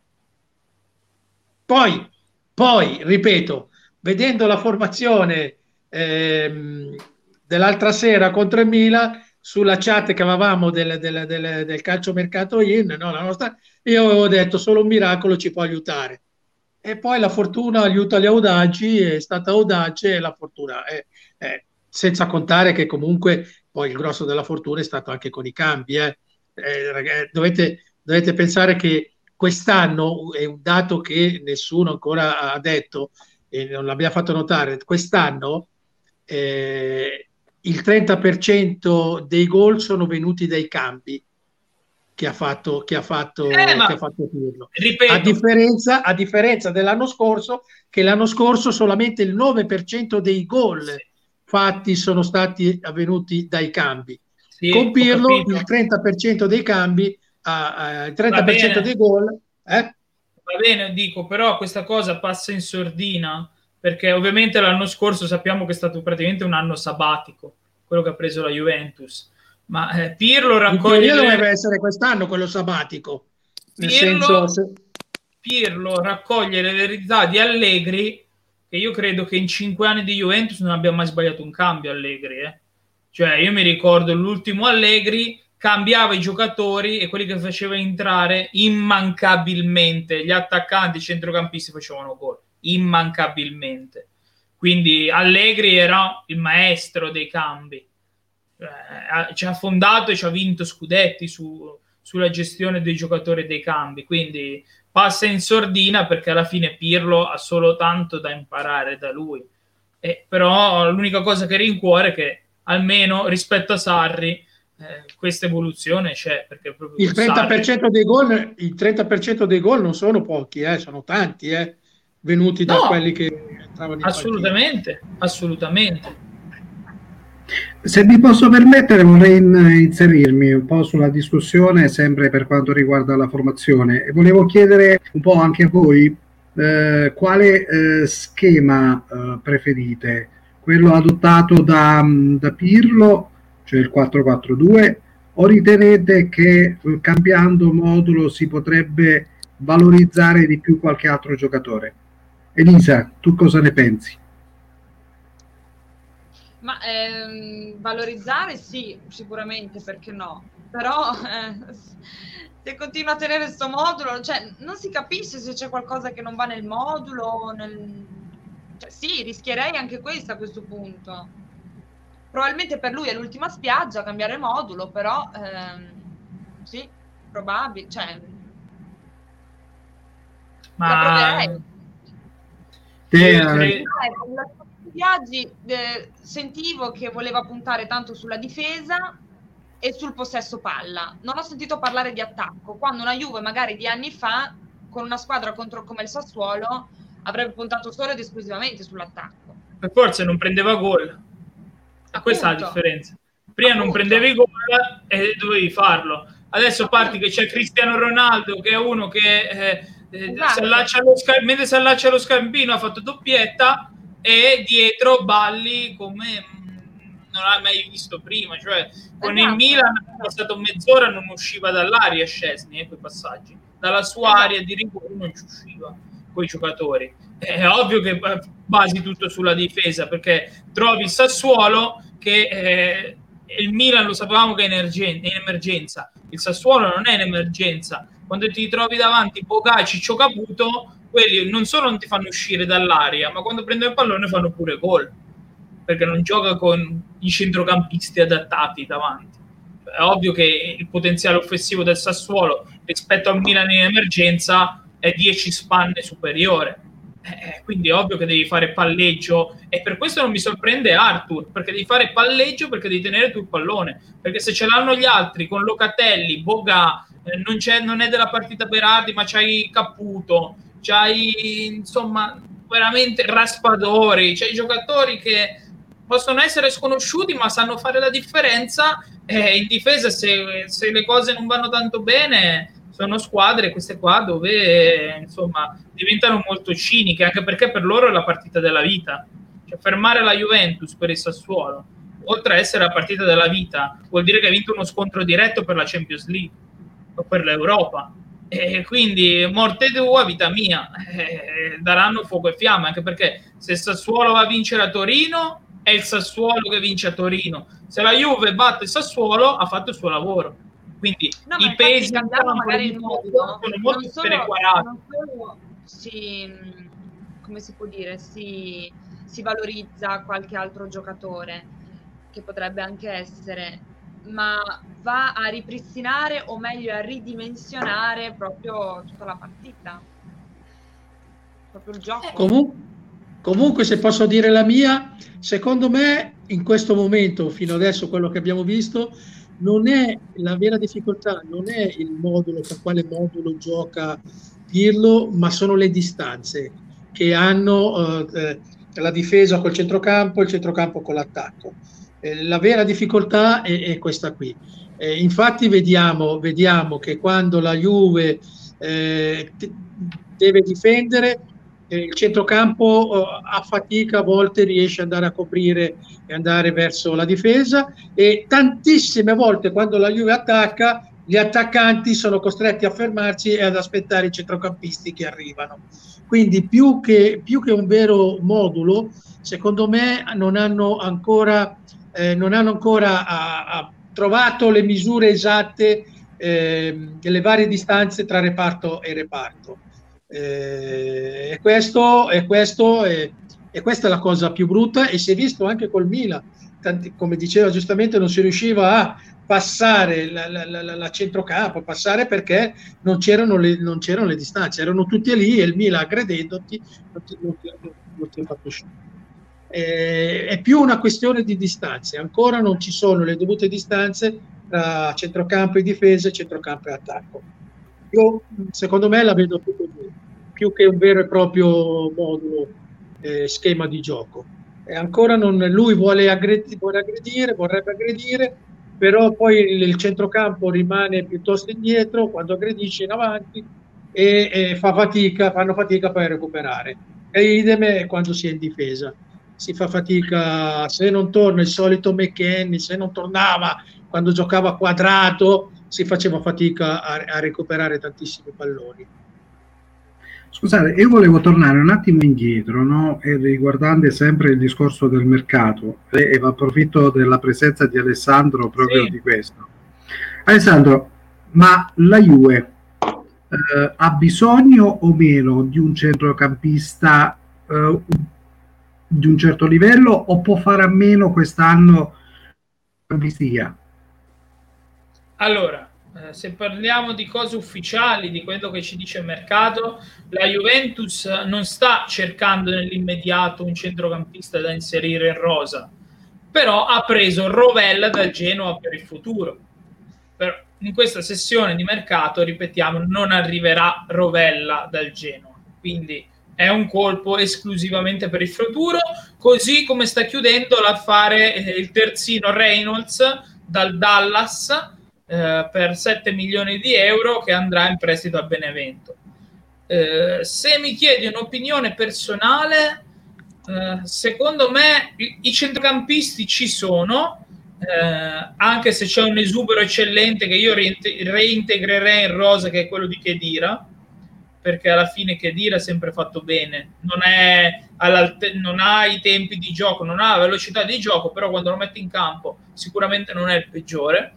Poi, poi, ripeto, vedendo la formazione ehm, dell'altra sera contro il Milan, sulla chat che avevamo del, del, del, del calciomercato in, no, la nostra, io avevo detto solo un miracolo ci può aiutare. E poi la fortuna aiuta gli audaci, è stata audace la fortuna, è, è, senza contare che comunque poi il grosso della fortuna è stato anche con i cambi. Eh. Eh, dovete, dovete pensare che quest'anno è un dato che nessuno ancora ha detto, e non l'abbiamo fatto notare, quest'anno eh, il 30% dei gol sono venuti dai cambi, che ha fatto, che ha fatto, Eh, che ha fatto Pirlo. Ripeto, A differenza, a differenza dell'anno scorso, che l'anno scorso solamente il 9% dei gol fatti sono stati avvenuti dai cambi. sì, Con Pirlo il 30% dei cambi, ah, ah, il 30% bene. dei gol, eh? Va bene, dico, però questa cosa passa in sordina perché ovviamente l'anno scorso sappiamo che è stato praticamente un anno sabbatico, quello che ha preso la Juventus. Ma eh, Pirlo raccoglie le- dovrebbe essere quest'anno quello sabbatico. Nel Pirlo- senso, se- Pirlo raccoglie l'eredità di Allegri, che io credo che in cinque anni di Juventus non abbia mai sbagliato un cambio Allegri. eh. Cioè, io mi ricordo l'ultimo Allegri cambiava i giocatori e quelli che faceva entrare immancabilmente gli attaccanti, i centrocampisti facevano gol immancabilmente. Quindi Allegri era il maestro dei cambi. Eh, ci ha fondato e ci ha vinto scudetti su- sulla gestione dei giocatori dei cambi. Quindi passa in sordina perché alla fine Pirlo ha solo tanto da imparare da lui. Eh, però l'unica cosa che rincuore è che almeno rispetto a Sarri eh, questa evoluzione c'è perché proprio il con Sarri- 30%, dei gol, il 30% dei gol non sono pochi, eh, sono tanti, eh, venuti da No. quelli che entravano in assolutamente, assolutamente. Se mi posso permettere, vorrei in- inserirmi un po' sulla discussione, sempre per quanto riguarda la formazione, e volevo chiedere un po' anche a voi eh, quale eh, schema eh, preferite, quello adottato da, da Pirlo, cioè il 4-4-2, o ritenete che eh, cambiando modulo si potrebbe valorizzare di più qualche altro giocatore? Elisa, tu cosa ne pensi? Ma ehm, valorizzare sì, sicuramente, perché no? Però eh, se continua a tenere questo modulo, cioè non si capisce se c'è qualcosa che non va nel modulo, nel... cioè, sì, rischierei anche questo a questo punto. Probabilmente per lui è l'ultima spiaggia cambiare modulo, però ehm, sì, probabile, cioè la Ma proverei. Te, Io eh, credo- Eh, eh, sentivo che voleva puntare tanto sulla difesa e sul possesso palla. Non ho sentito parlare di attacco, quando una Juve magari di anni fa, con una squadra contro come il Sassuolo, avrebbe puntato solo ed esclusivamente sull'attacco. per forza non prendeva gol. E questa è la Appunto. differenza. Prima non Appunto. prendevi gol e dovevi farlo. Adesso parti che c'è Cristiano Ronaldo che è uno che eh, Esatto. si sca- mentre si allaccia allo scampino ha fatto doppietta e dietro balli come mm, non l'hai mai visto prima. Cioè, con il Esatto. Milan è passato mezz'ora non usciva dall'aria Scesni, eh, quei passaggi. Dalla sua Esatto. area di rigore non ci usciva con i giocatori. È ovvio che eh, basi tutto sulla difesa perché trovi il Sassuolo che eh, il Milan lo sapevamo che è in emergenza, il Sassuolo non è in emergenza. Quando ti trovi davanti Boca, Ciccio Caputo, quelli non solo non ti fanno uscire dall'aria, ma quando prendono il pallone fanno pure gol perché non gioca con i centrocampisti adattati davanti. È ovvio che il potenziale offensivo del Sassuolo rispetto al Milan in emergenza è 10 spanne superiore. Eh, quindi è ovvio che devi fare palleggio. E per questo non mi sorprende Arthur, perché devi fare palleggio perché devi tenere tu il pallone, perché se ce l'hanno gli altri con Locatelli, Boga, eh, non, non è della partita Berardi, ma c'hai Caputo, c'hai insomma veramente Raspadori, c'hai giocatori che possono essere sconosciuti ma sanno fare la differenza e in difesa se, se le cose non vanno tanto bene sono squadre queste qua dove insomma diventano molto ciniche anche perché per loro è la partita della vita. Cioè fermare la Juventus per il Sassuolo oltre a essere la partita della vita vuol dire che hai vinto uno scontro diretto per la Champions League o per l'Europa. E quindi morte tua, vita mia. Eh, daranno fuoco e fiamme anche perché se il Sassuolo va a vincere a Torino è il Sassuolo che vince a Torino. Se la Juve batte il Sassuolo ha fatto il suo lavoro quindi No, i pesi in campo magari tutto modulo, sono molto non solo, perequati non solo si, come si può dire, si, si valorizza qualche altro giocatore, che potrebbe anche essere, ma va a ripristinare o meglio a ridimensionare proprio tutta la partita, proprio il gioco. Comun- comunque, se posso dire la mia, secondo me in questo momento, fino adesso quello che abbiamo visto, non è la vera difficoltà, non è il modulo, per quale modulo gioca Pirlo, ma sono le distanze che hanno eh, la difesa col centrocampo e il centrocampo con l'attacco. Eh, la vera difficoltà è, è questa qui. Eh, infatti vediamo, vediamo, che quando la Juve eh, deve difendere, eh, il centrocampo eh, a fatica a volte riesce ad andare a coprire e andare verso la difesa e tantissime volte quando la Juve attacca gli attaccanti sono costretti a fermarsi e ad aspettare i centrocampisti che arrivano. Quindi più che, più che un vero modulo, secondo me non hanno ancora, eh, non hanno ancora a, a trovato le misure esatte eh, delle varie distanze tra reparto e reparto. Eh, e, questo, e, questo è, e questa è la cosa più brutta e si è visto anche col Milan. Tanti, come diceva giustamente, non si riusciva a passare la, la, la, la centrocampo, passare perché non c'erano, le, non c'erano le distanze, erano tutti lì e il Milan aggredendoti non ti, non ti, non ti ha fatto uscire. Eh, è più una questione di distanze, ancora non ci sono le dovute distanze tra centrocampo e difesa e centrocampo e attacco. Io secondo me la vedo più così, più che un vero e proprio modulo, eh, schema di gioco. E ancora non, lui vuole, aggredi, vuole aggredire, vorrebbe aggredire, però poi il centrocampo rimane piuttosto indietro quando aggredisce in avanti e, e fa fatica, fanno fatica poi a recuperare. E idem quando si è in difesa. Si fa fatica, se non torna il solito McKenny, se non tornava quando giocava quadrato, si faceva fatica a, a recuperare tantissimi palloni. Scusate, io volevo tornare un attimo indietro, no? e riguardante sempre il discorso del mercato, e, e approfitto della presenza di Alessandro proprio sì. di questo. Alessandro, ma la Juve eh, ha bisogno o meno di un centrocampista eh, di un certo livello o può fare a meno quest'anno campistica? Allora, eh, se parliamo di cose ufficiali, di quello che ci dice il mercato, la Juventus non sta cercando nell'immediato un centrocampista da inserire in rosa, però ha preso Rovella dal Genoa per il futuro. Però in questa sessione di mercato, ripetiamo, non arriverà Rovella dal Genoa, quindi è un colpo esclusivamente per il futuro, così come sta chiudendo l'affare eh, il terzino Reynolds dal Dallas eh, per 7 milioni di euro che andrà in prestito a Benevento. Eh, se mi chiedi un'opinione personale, eh, secondo me i, i, centrocampisti ci sono, eh, anche se c'è un esubero eccellente che io reintegrerei in rosa, che è quello di Chedira, perché alla fine Chedira ha sempre fatto bene, non, non, ha i tempi di gioco, non ha la velocità di gioco, però quando lo metti in campo sicuramente non è il peggiore.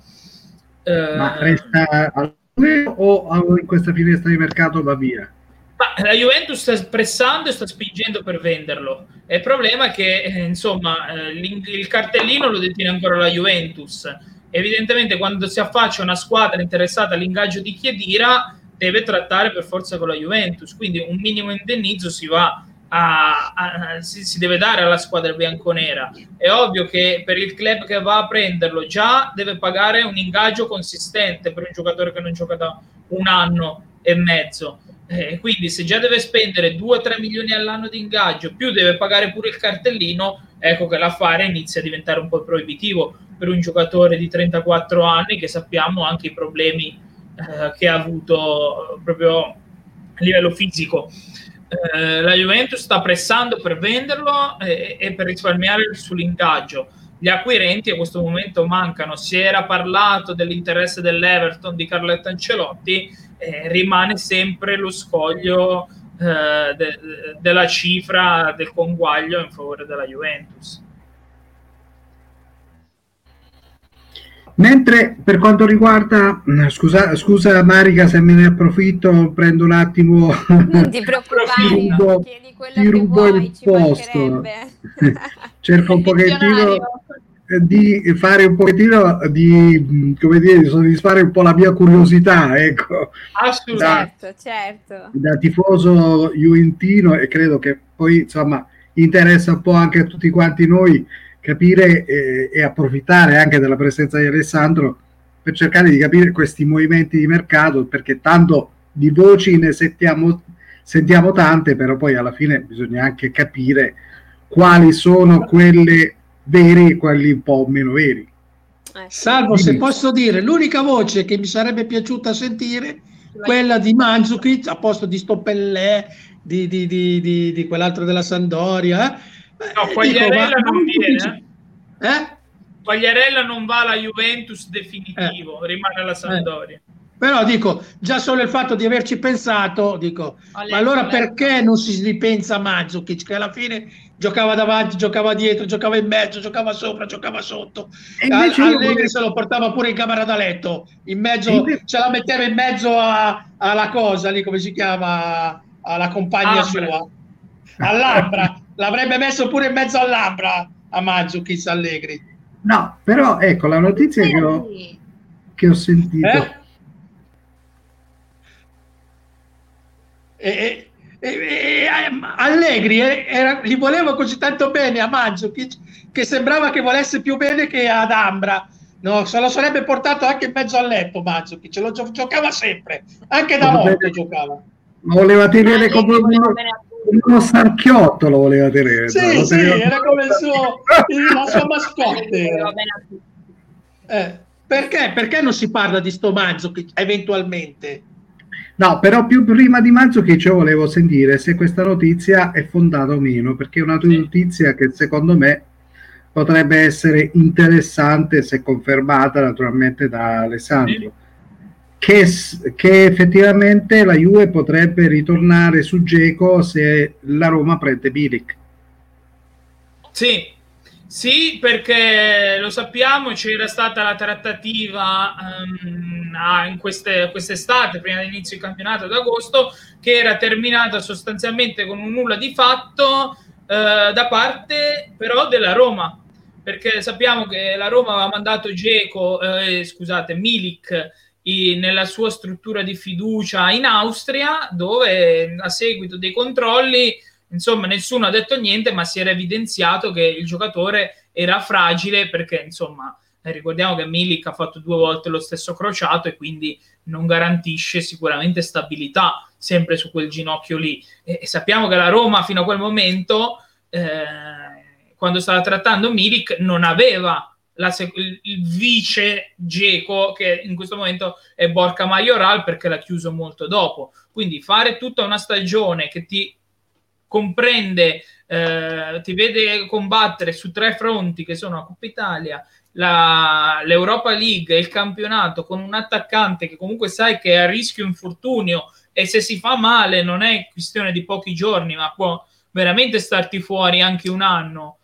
Eh, Ma resta a lui o in questa finestra di mercato va via? Ma la Juventus sta pressando e sta spingendo per venderlo. Il problema è che, eh, insomma, eh, il cartellino lo detiene ancora la Juventus. Evidentemente, quando si affaccia una squadra interessata all'ingaggio di Chiedira, deve trattare per forza con la Juventus. Quindi un minimo indennizzo si va a, a, si, si, deve dare alla squadra bianconera. È ovvio che per il club che va a prenderlo già deve pagare un ingaggio consistente per un giocatore che non gioca da un anno e mezzo. Eh, quindi se già deve spendere 2-3 milioni all'anno di ingaggio, più deve pagare pure il cartellino, ecco che l'affare inizia a diventare un po' proibitivo per un giocatore di 34 anni che sappiamo anche i problemi eh, che ha avuto proprio a livello fisico. Eh, la Juventus sta pressando per venderlo e, e, per risparmiare sull'ingaggio. Gli acquirenti a questo momento mancano. Si era parlato dell'interesse dell'Everton di Carletto Ancelotti, eh, rimane sempre lo scoglio eh, de, della cifra del conguaglio in favore della Juventus. Mentre per quanto riguarda, scusa, scusa Marica se me ne approfitto, prendo un attimo. Non ti preoccupare, rubo, ti rubo vuoi, il posto. Cerco un pochettino di fare un pochettino di, come dire, di soddisfare un po' la mia curiosità, ecco. Assolutamente, certo, certo. Da tifoso juventino e credo che poi, insomma, interessa un po' anche a tutti quanti noi capire eh, e approfittare anche della presenza di Alessandro per cercare di capire questi movimenti di mercato, perché tanto di voci ne sentiamo, sentiamo tante, però poi alla fine bisogna anche capire quali sono quelle vere e quelli un po' meno veri. Eh, Salvo se posso dire, l'unica voce che mi sarebbe piaciuta sentire quella di Mandzukic a posto di Stoppellè, di, di, di, di, quell'altro della Sandoria. Eh? No, Quagliarella non viene. Eh? Quagliarella non va alla Juventus definitivo, eh. rimane alla Sandoria. Eh. Però dico, già solo il fatto di averci pensato, dico, ma allora perché non si ripensa a Mandzukic che alla fine giocava davanti, giocava dietro, giocava in mezzo, giocava sopra, giocava sotto. E invece Allegri se lo portava pure in camera da letto, in mezzo, invece... ce la metteva in mezzo a, alla cosa lì, come si chiama, alla compagna Ambra. sua. All'Ambra, l'avrebbe messo pure in mezzo all'Ambra a Mandzukic Allegri. No, però ecco la notizia che ho, che ho sentito. Eh? E, e, e, Allegri era, gli voleva così tanto bene a Maggio che, che, sembrava che volesse più bene che ad Ambra. No, se lo sarebbe portato anche in mezzo al letto Maggio, che ce lo gio- giocava sempre, anche da morto giocava. Ma voleva tenere come uno, uno sarchiotto, lo voleva tenere. Sì, sì, teneva... era come il suo, la sua mascotte. Eh, perché? Perché non si parla di sto Maggio eventualmente? No, però più prima di maggio che ci volevo sentire se questa notizia è fondata o meno, perché è una notizia che secondo me potrebbe essere interessante se confermata naturalmente da Alessandro. Che, che, effettivamente la Juve potrebbe ritornare su Geco se la Roma prende Bilic. Sì, sì, perché lo sappiamo, c'era stata la trattativa um, in queste, quest'estate, prima dell'inizio del campionato d'agosto, che era terminata sostanzialmente con un nulla di fatto uh, da parte però della Roma, perché sappiamo che la Roma aveva mandato Geco, eh, scusate, Milik nella sua struttura di fiducia in Austria, dove a seguito dei controlli insomma nessuno ha detto niente, ma si era evidenziato che il giocatore era fragile perché insomma ricordiamo che Milik ha fatto due volte lo stesso crociato e quindi non garantisce sicuramente stabilità sempre su quel ginocchio lì. E, e sappiamo che la Roma fino a quel momento, eh, quando stava trattando Milik, non aveva sec- il, vice Geco che in questo momento è Borca Majoral perché l'ha chiuso molto dopo. Quindi fare tutta una stagione che ti comprende, eh, ti vede combattere su tre fronti che sono la Coppa Italia, la, l'Europa League e il campionato con un attaccante che comunque sai che è a rischio infortunio e se si fa male non è questione di pochi giorni, ma può veramente starti fuori anche un anno.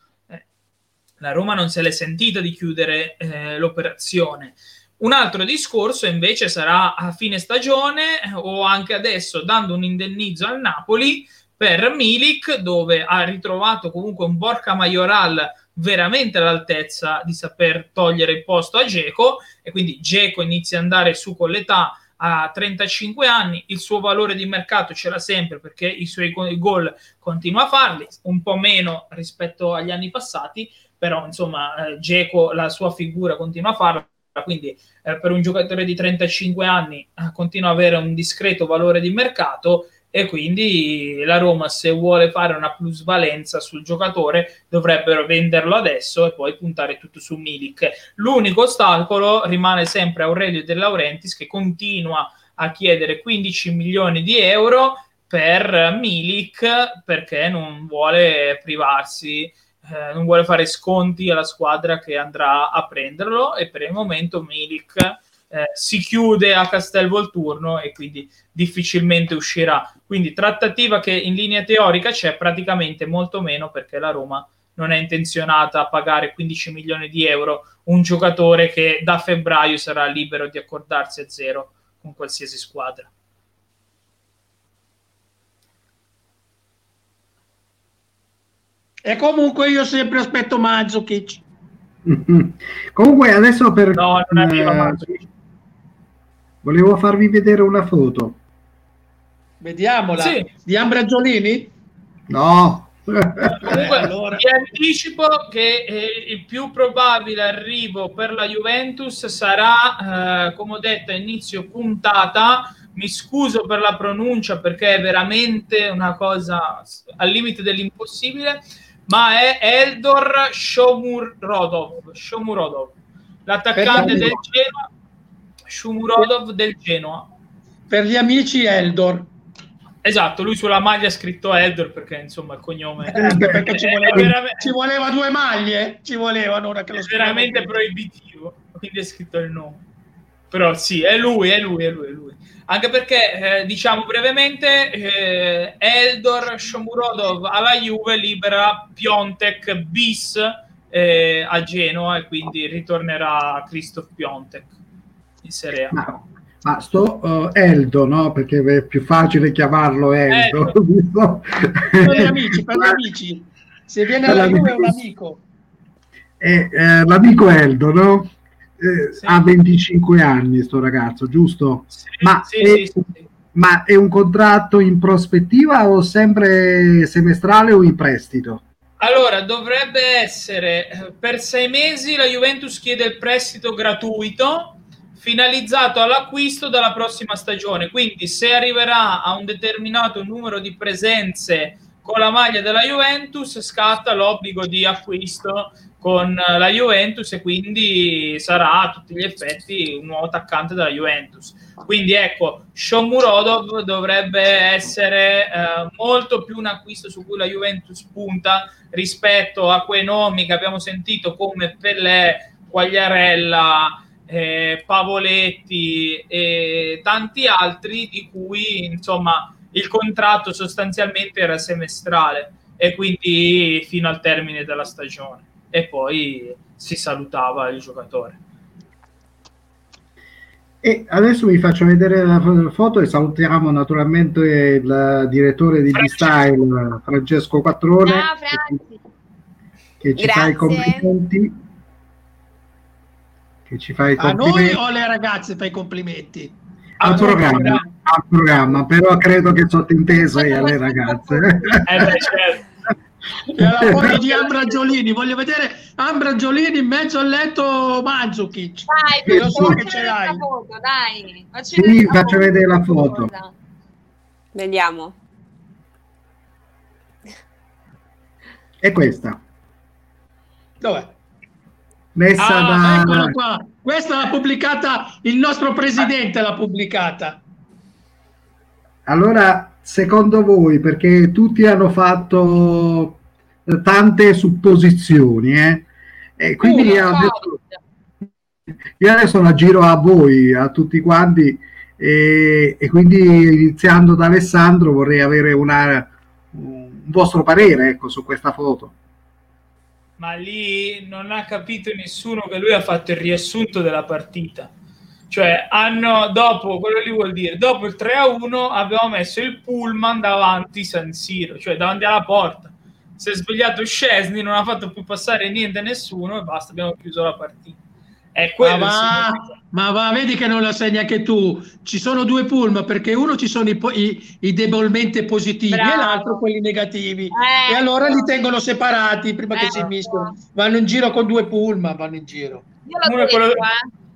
La Roma non se l'è sentita di chiudere eh, l'operazione. Un altro discorso invece sarà a fine stagione eh, o anche adesso dando un indennizzo al Napoli per Milik, dove ha ritrovato comunque un Borca Majoral veramente all'altezza di saper togliere il posto a Geco e quindi Geco inizia ad andare su con l'età a 35 anni, il suo valore di mercato ce l'ha sempre perché i suoi gol continua a farli, un po' meno rispetto agli anni passati, però insomma eh, Geco la sua figura continua a farla, quindi eh, per un giocatore di 35 anni eh, continua ad avere un discreto valore di mercato e quindi la Roma se vuole fare una plusvalenza sul giocatore dovrebbero venderlo adesso e poi puntare tutto su Milik. L'unico ostacolo rimane sempre Aurelio De Laurentiis che continua a chiedere 15 milioni di euro per Milik perché non vuole privarsi eh, non vuole fare sconti alla squadra che andrà a prenderlo e per il momento Milik eh, si chiude a Castelvolturno e quindi difficilmente uscirà. Quindi trattativa che in linea teorica c'è praticamente molto meno perché la Roma non è intenzionata a pagare 15 milioni di euro un giocatore che da febbraio sarà libero di accordarsi a zero con qualsiasi squadra. E comunque io sempre aspetto Mandzukic. comunque adesso per... No, non arriva eh, Mandzukic. Volevo farvi vedere una foto. Vediamola. Sì. Di Ambra Giolini? No, Comunque, allora. vi anticipo che eh, il più probabile arrivo per la Juventus sarà, eh, come ho detto a inizio puntata, mi scuso per la pronuncia perché è veramente una cosa al limite dell'impossibile, ma è Eldor Shomurodov, Shomurodov l'attaccante del Genoa, Shomurodov del Genoa. Per gli amici Eldor. Esatto, lui sulla maglia ha scritto Eldor perché insomma il cognome eh, perché ci voleva, veramente... ci voleva, due maglie, ci volevano ora che lo è veramente proibitivo, quindi è scritto il nome. Però sì, è lui, è lui, è lui, è lui. Anche perché, eh, diciamo brevemente, eh, Eldor Shomurodov alla Juve libera Piontek bis eh, a Genoa e quindi ritornerà Christoph Piontek in Serie A. Ma, ma sto uh, Eldo, no? Perché è più facile chiamarlo Eldo. Eldo. per gli amici, per gli amici. Se viene alla Juve è un amico. Eh, eh, l'amico Eldo, no? Eh, sì. Ha 25 anni sto ragazzo, giusto? Sì, ma, sì, è, ma è un contratto in prospettiva o sempre semestrale o in prestito? Allora, dovrebbe essere per sei mesi la Juventus chiede il prestito gratuito finalizzato all'acquisto dalla prossima stagione. Quindi, se arriverà a un determinato numero di presenze con la maglia della Juventus, scatta l'obbligo di acquisto con la Juventus e quindi sarà a tutti gli effetti un nuovo attaccante della Juventus. Quindi ecco, Shomurodov dovrebbe essere eh, molto più un acquisto su cui la Juventus punta rispetto a quei nomi che abbiamo sentito come Pellè, Quagliarella, eh, Pavoletti e tanti altri di cui insomma il contratto sostanzialmente era semestrale e quindi fino al termine della stagione e poi si salutava il giocatore. E adesso vi faccio vedere la foto e salutiamo naturalmente il direttore di D-Style Francesco Quattrone che, che ci Grazie. fa i complimenti. Che ci fa i complimenti. A noi o alle ragazze fai i complimenti? Al, al programma, programma, al programma, però credo che sottinteso è alle ragazze. Eh beh, certo la foto di Ambragiolini voglio vedere Ambragiolini in mezzo al letto Mandzukic dai, lo so che ce l'hai foto, dai. sì, faccio vedere la foto vediamo è questa dov'è? messa ah, da qua. questa l'ha pubblicata il nostro presidente l'ha pubblicata allora secondo voi perché tutti hanno fatto tante supposizioni, eh? E quindi io adesso, io adesso la giro a voi, a tutti quanti, e, e quindi iniziando da Alessandro vorrei avere una, un vostro parere ecco, su questa foto. Ma lì non ha capito nessuno che lui ha fatto il riassunto della partita. Cioè, hanno dopo quello lì vuol dire dopo il 3 a 1 abbiamo messo il pullman davanti San Siro, cioè davanti alla porta si è svegliato Scesni, non ha fatto più passare niente a nessuno e basta, abbiamo chiuso la partita. È quello ma, va, ma va, vedi che non la sai neanche tu. Ci sono due pullman perché uno ci sono i, i, i debolmente positivi Bravo. e l'altro quelli negativi. Eh, e allora li tengono separati prima eh, che si mischiano. Vanno in giro con due pullman, vanno in giro. Uno, detto, è quello, eh.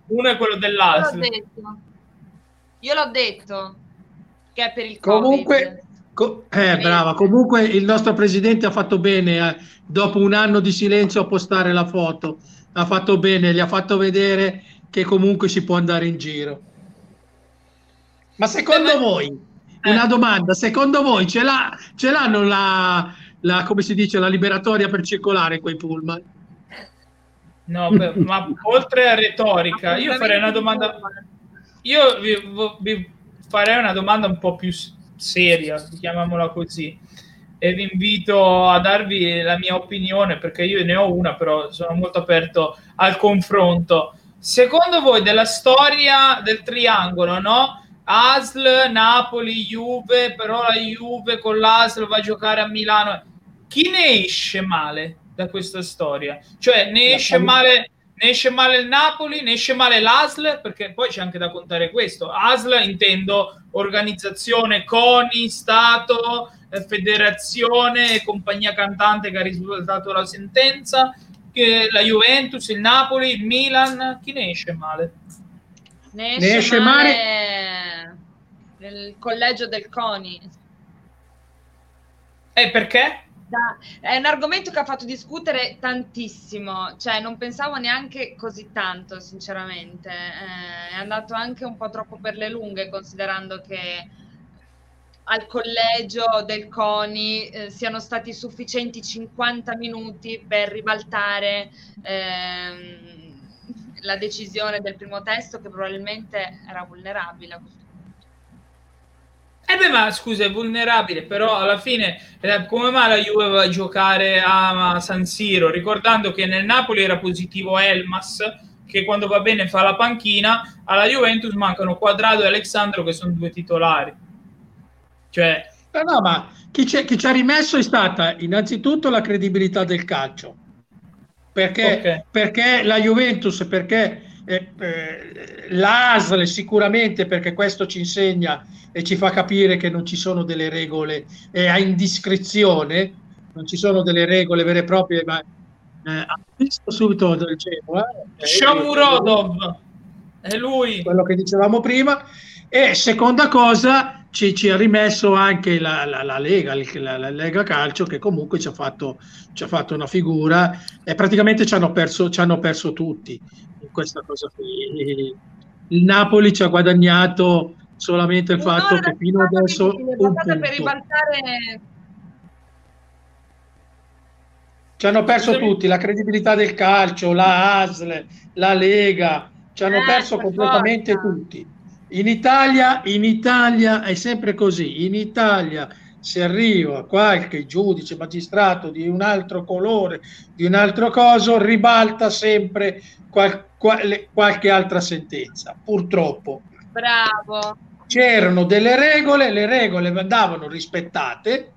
uno, è quello, dell'altro. Io l'ho detto. Io l'ho detto che è per il Comunque, COVID. Co- eh, brava. Comunque il nostro presidente ha fatto bene, eh, dopo un anno di silenzio, a postare la foto. Ha fatto bene, gli ha fatto vedere che comunque si può andare in giro. Ma secondo eh, voi, eh. una domanda, secondo voi ce, l'ha, ce l'hanno la, la, come si dice, la liberatoria per circolare quei pullman? No, beh, ma oltre a retorica, io farei una domanda. Io vi, vi farei una domanda un po' più seria, chiamiamola così. E vi invito a darvi la mia opinione perché io ne ho una, però sono molto aperto al confronto. Secondo voi della storia del triangolo, no? ASL, Napoli, Juve, però la Juve con l'ASL va a giocare a Milano. Chi ne esce male da questa storia? Cioè, ne esce male ne esce male il Napoli, ne esce male l'ASL, perché poi c'è anche da contare questo. ASL intendo organizzazione, CONI, Stato, eh, federazione compagnia cantante che ha risultato la sentenza, che la Juventus, il Napoli, il Milan, chi ne esce male? Ne esce, ne esce male, male nel collegio del CONI. E perché? È un argomento che ha fatto discutere tantissimo, cioè non pensavo neanche così tanto, sinceramente. Eh, è andato anche un po' troppo per le lunghe, considerando che al collegio del CONI eh, siano stati sufficienti 50 minuti per ribaltare ehm, la decisione del primo testo che probabilmente era vulnerabile a questo eh beh, ma scusa, è vulnerabile, però alla fine eh, come mai la Juve va a giocare a San Siro, ricordando che nel Napoli era positivo Elmas, che quando va bene fa la panchina, alla Juventus mancano Quadrado e Alexandro che sono due titolari. Cioè... No, no, ma chi, chi, ci ha rimesso è stata innanzitutto la credibilità del calcio. Perché, okay. perché la Juventus, perché eh, eh, l'ASL sicuramente, perché questo ci insegna e ci fa capire che non ci sono delle regole eh, a indiscrezione, non ci sono delle regole vere e proprie, ma eh, ha visto subito del Genoa. Eh, Shamurodov, è lui. Quello che dicevamo prima. E seconda cosa, ci, ci ha rimesso anche la, la, la, Lega, la, la, Lega Calcio, che comunque ci ha fatto, ci ha fatto una figura e praticamente ci hanno perso, ci hanno perso tutti in questa cosa qui. Il Napoli ci ha guadagnato solamente il no, fatto che fino adesso per ribaltare ci hanno perso tutti la credibilità del calcio la ASL la Lega ci hanno eh, perso completamente forza. tutti in Italia in Italia è sempre così. In Italia se arriva qualche giudice magistrato di un altro colore di un altro coso ribalta sempre qual, qual, qualche altra sentenza purtroppo. Bravo. C'erano delle regole, le regole andavano rispettate,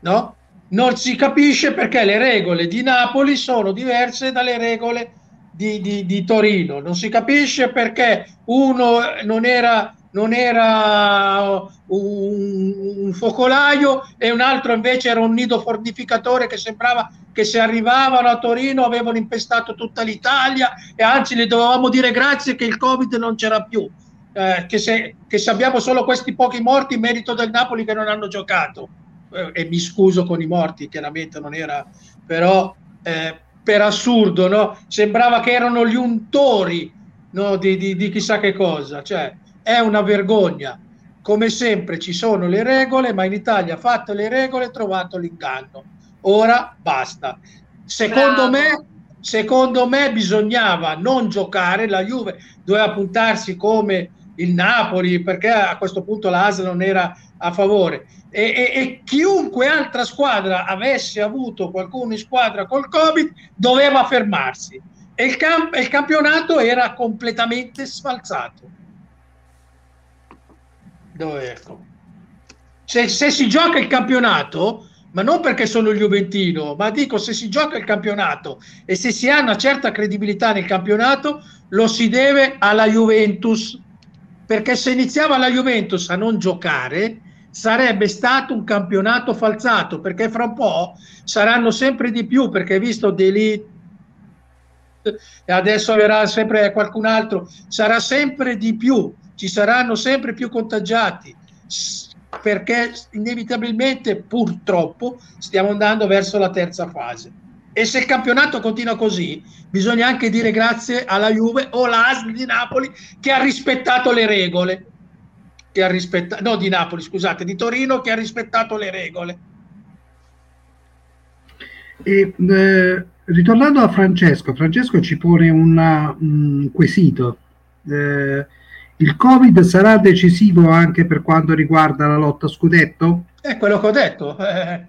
no? Non si capisce perché le regole di Napoli sono diverse dalle regole di, di, di Torino, non si capisce perché uno non era, non era un, un, focolaio e un altro invece era un nido fortificatore che sembrava che se arrivavano a Torino avevano impestato tutta l'Italia e anzi le dovevamo dire grazie che il Covid non c'era più eh, che, se, che, se, abbiamo solo questi pochi morti, merito del Napoli che non hanno giocato. Eh, e mi scuso con i morti, chiaramente non era, però eh, per assurdo, no? sembrava che erano gli untori no? di, di, di chissà che cosa. Cioè, è una vergogna. Come sempre ci sono le regole, ma in Italia fatte le regole trovato l'inganno. Ora basta. Secondo Bravo. me secondo me bisognava non giocare, la Juve doveva puntarsi come il Napoli, perché a questo punto l'Asa non era a favore. E, e, e, chiunque altra squadra avesse avuto qualcuno in squadra col Covid doveva fermarsi. E il, camp- il campionato era completamente sfalsato. Dove ecco. Se, se si gioca il campionato, ma non perché sono il Juventino, ma dico se si gioca il campionato e se si ha una certa credibilità nel campionato, lo si deve alla Juventus perché se iniziava la Juventus a non giocare sarebbe stato un campionato falsato perché fra un po' saranno sempre di più perché visto Delete e adesso verrà sempre qualcun altro sarà sempre di più ci saranno sempre più contagiati perché inevitabilmente purtroppo stiamo andando verso la terza fase e se il campionato continua così, bisogna anche dire grazie alla Juve o all'ASL di Napoli che ha rispettato le regole. Che ha rispettato, no, di Napoli, scusate, di Torino che ha rispettato le regole. E, eh, ritornando a Francesco, Francesco ci pone una, un quesito. Eh, il Covid sarà decisivo anche per quanto riguarda la lotta scudetto? È quello che ho detto. Eh,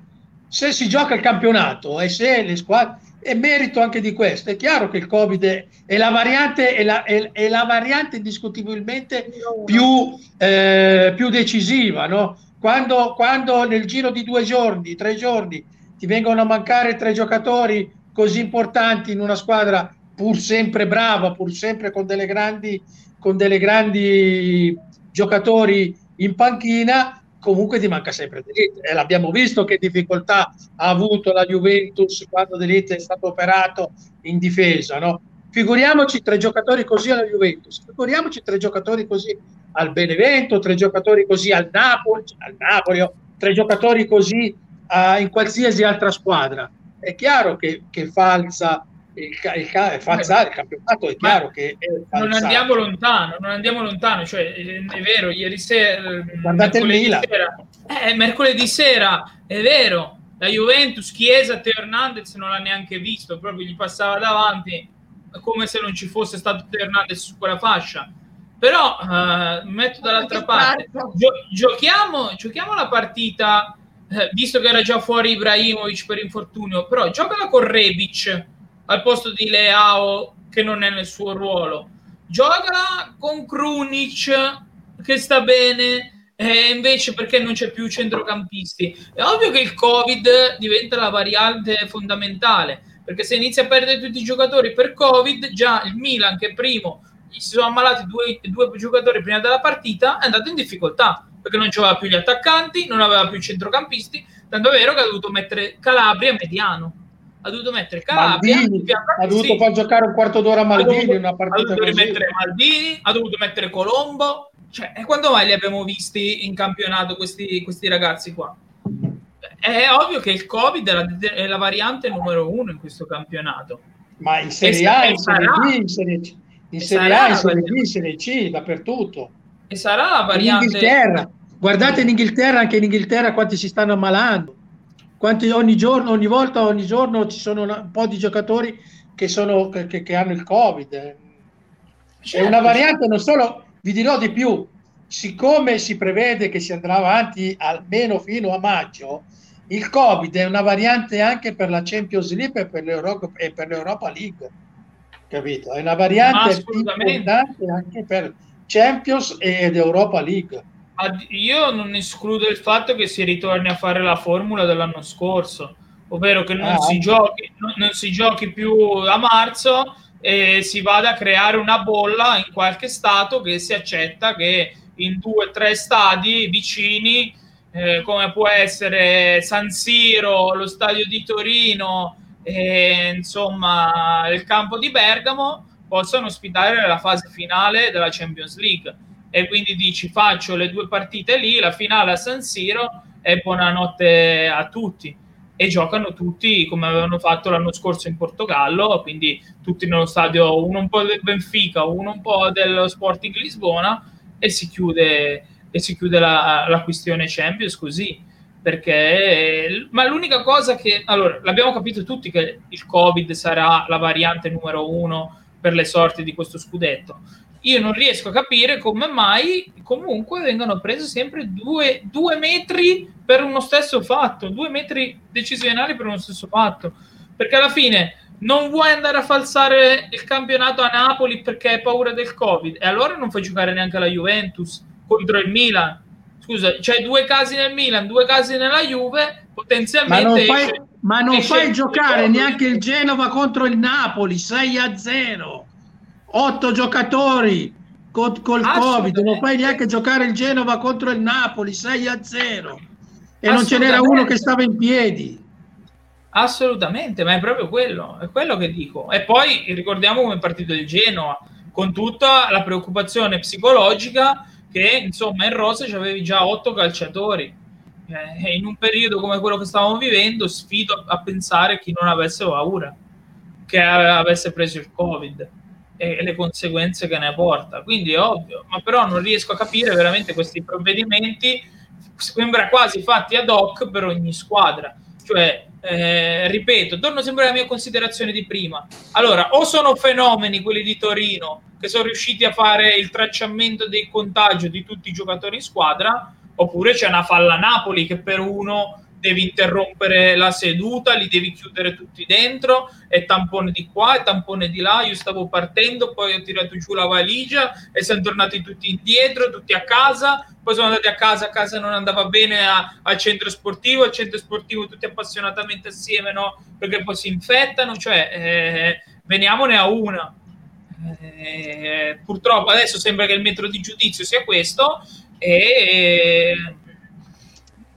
se si gioca il campionato e se le squadre è merito anche di questo. È chiaro che il Covid è, la variante, è la, è, è la variante indiscutibilmente più, eh, più decisiva. No? Quando, quando nel giro di due giorni, tre giorni, ti vengono a mancare tre giocatori così importanti in una squadra pur sempre brava, pur sempre con delle grandi, con delle grandi giocatori in panchina, comunque ti manca sempre Delite. E l'abbiamo visto che difficoltà ha avuto la Juventus quando Delite è stato operato in difesa, no? Figuriamoci tre giocatori così alla Juventus, figuriamoci tre giocatori così al Benevento, tre giocatori così al Napoli, al Napoli tre giocatori così uh, in qualsiasi altra squadra. È chiaro che, che falsa il, il, falsare il campionato è chiaro che è non andiamo lontano non andiamo lontano cioè è vero ieri sera guardate il Milan. sera, eh, mercoledì sera è vero la Juventus Chiesa Teo Hernandez non l'ha neanche visto proprio gli passava davanti come se non ci fosse stato Teo Hernandez su quella fascia. Però uh, metto dall'altra parte Gio- giochiamo, giochiamo la partita eh, visto che era già fuori Ibrahimovic per infortunio però giocala con Rebic al posto di Leao che non è nel suo ruolo. Gioca con Krunic che sta bene e invece perché non c'è più centrocampisti. È ovvio che il Covid diventa la variante fondamentale perché se inizia a perdere tutti i giocatori per Covid, già il Milan che primo gli si sono ammalati due, due giocatori prima della partita è andato in difficoltà perché non aveva più gli attaccanti, non aveva più i centrocampisti, tanto è vero che ha dovuto mettere Calabria mediano ha dovuto mettere Calabria Maldini, ha dovuto sì. far giocare un quarto d'ora Maldini ha dovuto, una partita ha dovuto rimettere Maldini ha dovuto mettere Colombo. Cioè, e quando mai li abbiamo visti in campionato questi, questi ragazzi qua? È ovvio che il Covid è la, è la, variante numero uno in questo campionato. Ma in Serie A, in Serie B, in Serie C in Serie A, in Serie B, in Serie C, dappertutto. E sarà la variante in Inghilterra. Guardate in Inghilterra anche in Inghilterra quanti si stanno ammalando quanti ogni giorno, ogni volta, ogni giorno ci sono un po' di giocatori che, sono, che, che hanno il Covid. Certo. È una variante non solo, vi dirò di più, siccome si prevede che si andrà avanti almeno fino a maggio, il Covid è una variante anche per la Champions League e per l'Europa, e per l'Europa League. Capito? È una variante importante anche per Champions ed Europa League io non escludo il fatto che si ritorni a fare la formula dell'anno scorso, ovvero che non, ah, si, giochi, non, non si giochi più a marzo e si vada a creare una bolla in qualche stato che si accetta che in due o tre stadi vicini, eh, come può essere San Siro, lo stadio di Torino e insomma il campo di Bergamo, possano ospitare la fase finale della Champions League e quindi dici faccio le due partite lì, la finale a San Siro e buonanotte a tutti. E giocano tutti come avevano fatto l'anno scorso in Portogallo, quindi tutti nello stadio, uno un po' del Benfica, uno un po' dello Sporting Lisbona e si chiude, e si chiude la, la questione Champions così perché ma l'unica cosa che allora l'abbiamo capito tutti che il covid sarà la variante numero uno per le sorti di questo scudetto io non riesco a capire come mai comunque vengano presi sempre due, due, metri per uno stesso fatto, due metri decisionali per uno stesso fatto, perché alla fine non vuoi andare a falsare il campionato a Napoli perché hai paura del Covid? E allora non fai giocare neanche la Juventus contro il Milan. Scusa, c'hai due casi nel Milan, due casi nella Juve, potenzialmente... Ma non fai, esce, ma non fai giocare neanche il Genova contro il Napoli, 6 a 0 otto giocatori col, col Covid, non fai neanche giocare il Genova contro il Napoli 6 a 0 e non ce n'era uno che stava in piedi. Assolutamente, ma è proprio quello, è quello che dico. E poi ricordiamo come è partito il Genoa, con tutta la preoccupazione psicologica che insomma in rosa c'avevi già otto calciatori. Eh, in un periodo come quello che stavamo vivendo, sfido a pensare chi non avesse paura, che avesse preso il Covid e le conseguenze che ne porta. Quindi è ovvio, ma però non riesco a capire veramente questi provvedimenti, sembra quasi fatti ad hoc per ogni squadra. Cioè, eh, ripeto, torno sempre alla mia considerazione di prima. Allora, o sono fenomeni quelli di Torino che sono riusciti a fare il tracciamento del contagio di tutti i giocatori in squadra, oppure c'è una falla Napoli che per uno devi interrompere la seduta, li devi chiudere tutti dentro, e tampone di qua, e tampone di là, io stavo partendo, poi ho tirato giù la valigia e siamo tornati tutti indietro, tutti a casa, poi sono andati a casa, a casa non andava bene al centro sportivo, al centro sportivo tutti appassionatamente assieme, no? Perché poi si infettano, cioè eh, veniamone a una. Eh, purtroppo adesso sembra che il metro di giudizio sia questo e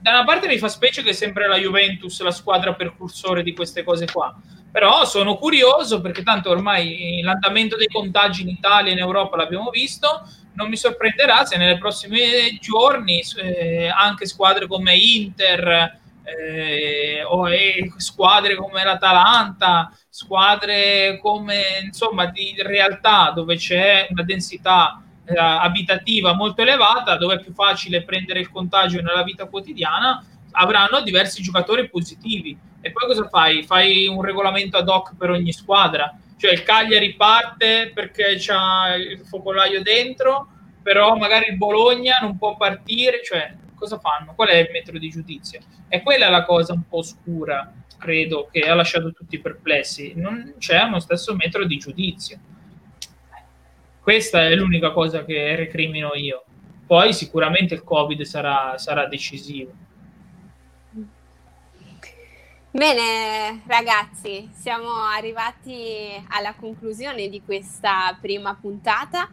da una parte mi fa specie che sempre la Juventus la squadra percursore di queste cose qua, però sono curioso perché tanto ormai l'andamento dei contagi in Italia e in Europa l'abbiamo visto, non mi sorprenderà se nelle prossime giorni eh, anche squadre come Inter eh, o eh, squadre come l'Atalanta, squadre come insomma di realtà dove c'è una densità eh, abitativa molto elevata, dove è più facile prendere il contagio nella vita quotidiana, avranno diversi giocatori positivi. E poi cosa fai? Fai un regolamento ad hoc per ogni squadra. Cioè il Cagliari parte perché c'ha il focolaio dentro, però magari il Bologna non può partire. Cioè, cosa fanno? Qual è il metro di giudizio? E quella è la cosa un po' oscura, credo, che ha lasciato tutti perplessi. Non c'è uno stesso metro di giudizio questa è l'unica cosa che recrimino io. Poi sicuramente il Covid sarà, sarà decisivo. Bene ragazzi, siamo arrivati alla conclusione di questa prima puntata.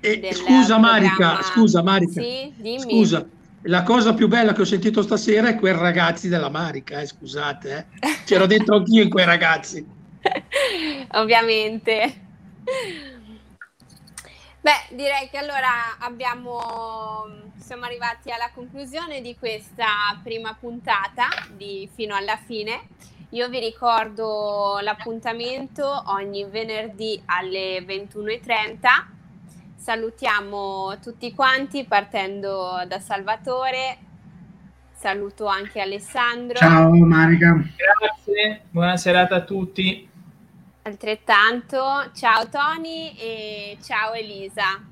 Eh, scusa Marica, scusa Marica, sì, scusa, la cosa più bella che ho sentito stasera è quei ragazzi della Marica, eh, scusate, eh. c'ero dentro anch'io in quei ragazzi. Ovviamente. Beh, direi che allora abbiamo, siamo arrivati alla conclusione di questa prima puntata di Fino alla fine. Io vi ricordo l'appuntamento ogni venerdì alle 21.30. Salutiamo tutti quanti partendo da Salvatore. Saluto anche Alessandro. Ciao Marica. Grazie, buona serata a tutti. Altrettanto, ciao Tony e ciao Elisa.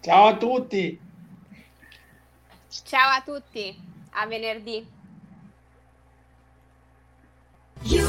Ciao a tutti. Ciao a tutti, a venerdì. You